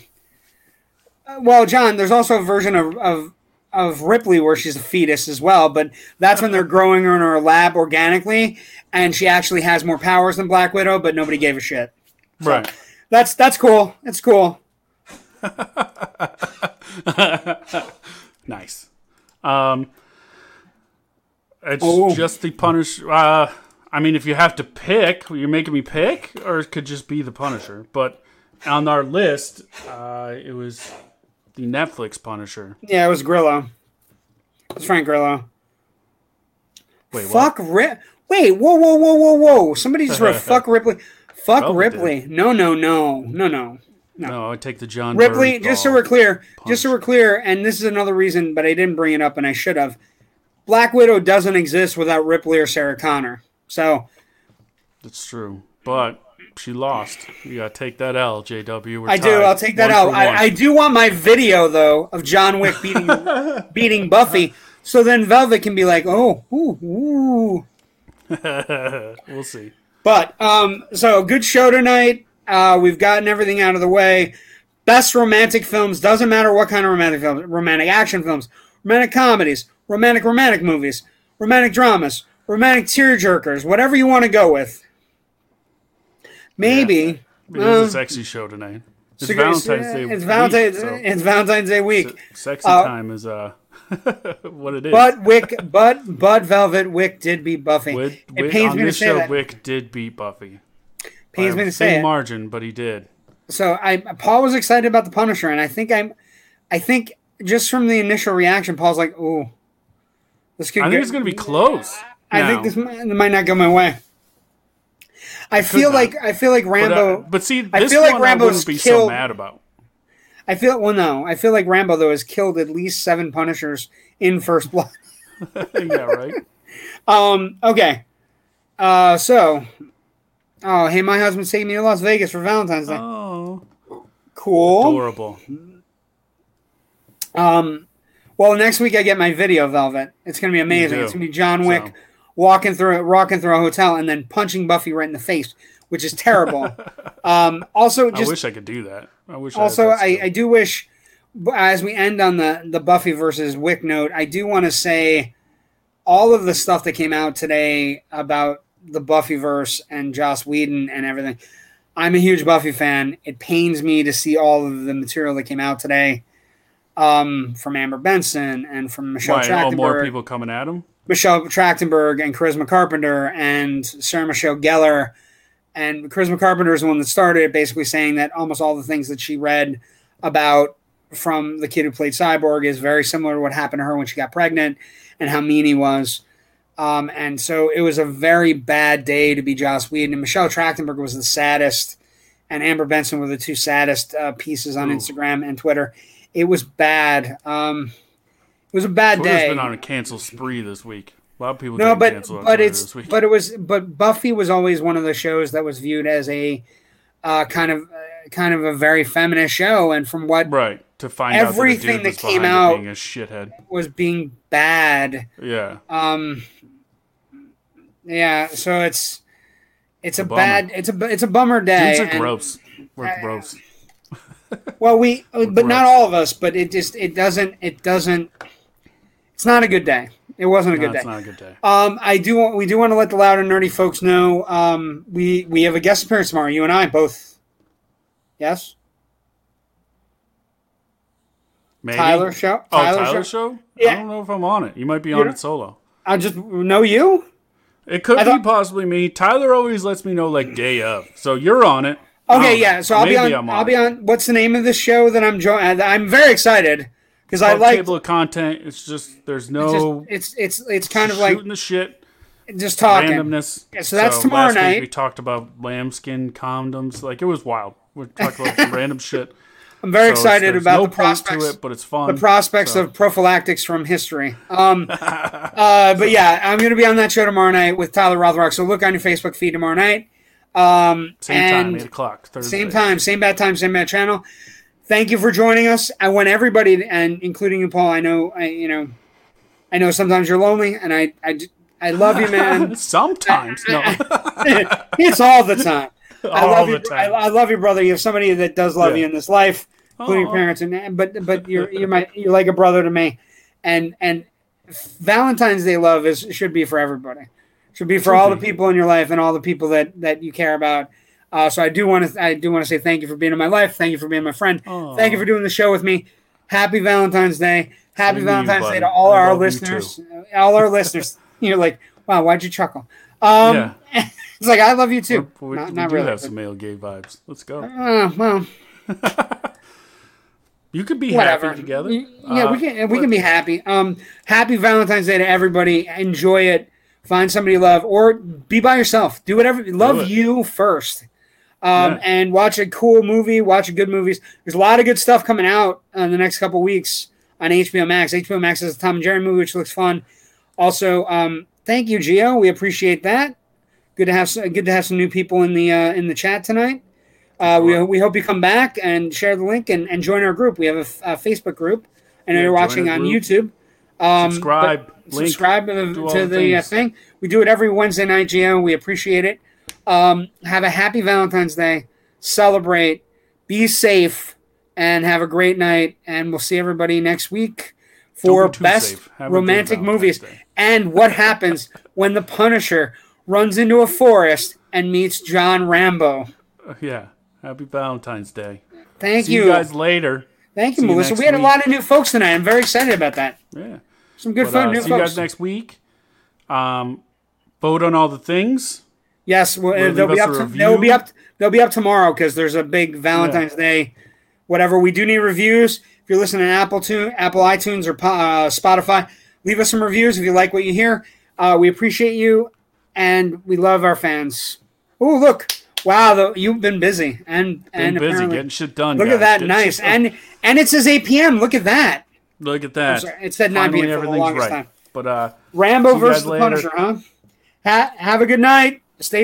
uh, well, John, there's also a version of, of of Ripley where she's a fetus as well, but that's when they're growing her in her lab organically, and she actually has more powers than Black Widow, but nobody gave a shit. right. That's that's cool. It's cool. [laughs] Nice. Um, it's Oh. just the Punisher. Uh, I mean, if you have to pick, you're making me pick, or it could just be the Punisher. But on our list, uh, it was the Netflix Punisher. Yeah, it was Grillo. It was Frank Grillo. Wait, what? Fuck Rip. Wait, whoa, whoa, whoa, whoa, whoa! Somebody just wrote [laughs] "fuck Ripley." Fuck oh, Velvet Ripley. No, no, no, no, no. No, no I take the John Ripley. Bernthal. Just so we're clear, just so we're clear, and this is another reason, but I didn't bring it up, and I should have. Black Widow doesn't exist without Ripley or Sarah Connor. So That's true, but she lost. You gotta take that L, JW. We're I do. I'll take that out. I. I do want my video though of John Wick beating [laughs] beating Buffy, so then Velvet can be like, oh, ooh, ooh. [laughs] we'll see. But um, so good show tonight. Uh, we've gotten everything out of the way. Best romantic films doesn't matter what kind of romantic films, romantic action films, romantic comedies, romantic romantic movies, romantic dramas, romantic tearjerkers, whatever you want to go with. Maybe It is Um, a sexy show tonight. It's so- Valentine's Day. It's Valentine's. week, so It's Valentine's Day week. sexy uh, time is uh [laughs] what it is. But Wick, but but Velvet Wick did beat Buffy. Wick, it Wick, pains on me to this say show, that. Wick did beat Buffy. pains me to say it. margin, but he did. So I Paul was excited about the Punisher, and I think I'm, I think just from the initial reaction, Paul's like, "Ooh, this could." I think get- it's going to be close. I now. think this might, might not go my way. I feel not. like I feel like But, uh, Rambo. but see, I this feel like one Rambo's I wouldn't be killed- so mad about. I feel well, no, I feel like Rambo though has killed at least seven Punishers in First Blood. [laughs] [laughs] yeah, right. Um. Okay. Uh. So. Oh, hey, my husband's taking me to Las Vegas for Valentine's Day. Oh, cool. adorable. Um, well, next week I get my video, Velvet. It's going to be amazing. It's going to be John Wick So. Walking through walking through a hotel and then punching Buffy right in the face, which is terrible. [laughs] um, also, I wish I could do that. I wish. also, I, I. I do wish, as we end on the the Buffy versus Wick note, I do want to say all of the stuff that came out today about the Buffyverse and Joss Whedon and everything. I'm a huge Buffy fan. It pains me to see all of the material that came out today um, from Amber Benson and from Michelle Why? Oh, more people coming at him. Michelle Trachtenberg and Charisma Carpenter and Sarah Michelle Gellar. And Charisma Carpenter is the one that started it, basically saying that almost all the things that she read about from the kid who played Cyborg is very similar to what happened to her when she got pregnant and how mean he was. Um, and so it was a very bad day to be Joss Whedon. And Michelle Trachtenberg was the saddest, and Amber Benson were the two saddest uh, pieces on Ooh. Instagram and Twitter. It was bad. Um, was a bad Twitter's day. been on a cancel spree this week. A lot of people No, but but it's this week. but it was but Buffy was always one of the shows that was viewed as a uh, kind of uh, kind of a very feminist show, and from what right to find Everything out that, that came out- being a shithead. was being bad, Yeah, um, yeah. So it's it's a, a bad it's a it's a bummer day. dudes are gross. We're gross. Well, we [laughs] but not all of us, but it just it doesn't it doesn't. It's not a good day. It wasn't a No, good day. it's not a good day. Um, I do. want- We do want to let the loud and nerdy folks know. Um, we we have a guest appearance tomorrow. You and I both. Yes, Maybe. Tyler show. Oh, Tyler Tyler, show. show? Yeah. I don't know if I'm on it. You might be You're on it solo. I just know you. It could I be thought- possibly me. Tyler always lets me know like day of. So you're on it. Okay, yeah. So I'll be Maybe on. I'm I'll be on. What's the name of this show that I'm joining? I'm very excited because I like. table of content. It's just there's It's, no just, it's it's it's kind of like shooting the shit, just talking. randomness. Yeah, so that's tomorrow last week night. we talked about lambskin condoms. Like it was wild. We talked about some random shit. [laughs] I'm very So excited about no the prospects. to it, but it's fun. the prospects so. of prophylactics from history. Um, [laughs] uh, but yeah, I'm going to be on that show tomorrow night with Tyler Rothrock. So look on your Facebook feed tomorrow night. Um, Same time, eight o'clock. Thursday. same time, same bad time, same bad channel. Thank you for joining us. I want everybody, and including you, Paul. I know, I, you know, I know sometimes you're lonely, and I, I, I love you, man. [laughs] Sometimes, no. [laughs] it's all the time. I All love the you. time. I, I love you, brother. You have somebody that does love Yeah. you in this life, including Aw. parents, and but but you're you're my you're like a brother to me, and and Valentine's Day love is should be for everybody. Should be for Should all be. the people in your life and all the people that that you care about. Uh, so I do want to I do want to say thank you for being in my life. Thank you for being my friend. Aw. Thank you for doing the show with me. Happy Valentine's Day. Happy Same to you, Valentine's Day to all I our listeners. All our listeners. [laughs] You're like, wow, why'd you chuckle? Um, yeah, [laughs] it's like I love you too. we, not we not do really. have some male gay vibes. Let's go. Uh, well, [laughs] You could be whatever. happy together. Yeah, Uh, we can we can be happy. Um, happy Valentine's Day to everybody. Enjoy it. Find somebody you love, or be by yourself. Do whatever. Love it. you first. Um, Yeah. and watch a cool movie. Watch good movies. There's a lot of good stuff coming out in the next couple weeks on HBO Max. HBO Max has a Tom and Jerry movie, which looks fun. Also, um, thank you, Gio. We appreciate that. Good to have some, good to have some new people in the uh, in the chat tonight. Uh, we, we hope you come back and share the link and, and join our group. We have a, Facebook group. I know Yeah, you're watching on group. YouTube. Um, Subscribe, link, subscribe to the, to the the uh, thing. We do it every Wednesday night, Gio. We appreciate it. Um, have a happy Valentine's Day. Celebrate. Be safe. And have a great night. And we'll see everybody next week for be best safe. Have a good romantic movies. Day. And what happens [laughs] when the Punisher runs into a forest and meets John Rambo. Uh, yeah. Happy Valentine's Day. Thank See you. you guys later. Thank you, See Melissa. next We had a lot of new folks tonight. I'm very excited about that. Yeah. Some good But, fun uh, new see you guys next week. Um, vote on all the things. Yes, well, they'll leave be up. To, they'll be up. They'll be up tomorrow because there's a big Valentine's Day. Whatever we do need reviews. If you're listening to Apple Tune, Apple iTunes, or uh, Spotify, leave us some reviews if you like what you hear. Uh, we appreciate you, and we love our fans. Oh, look! Wow, the, you've been busy and Been and busy getting shit done. Look guys. at that, Getting nice, and and it says 8 p.m. Look at that. look at that. sorry, it said 9 Finally, p.m. for the longest right. time. But uh, Rambo See you guys versus the. Punisher, huh? Ha- have a good night. Stay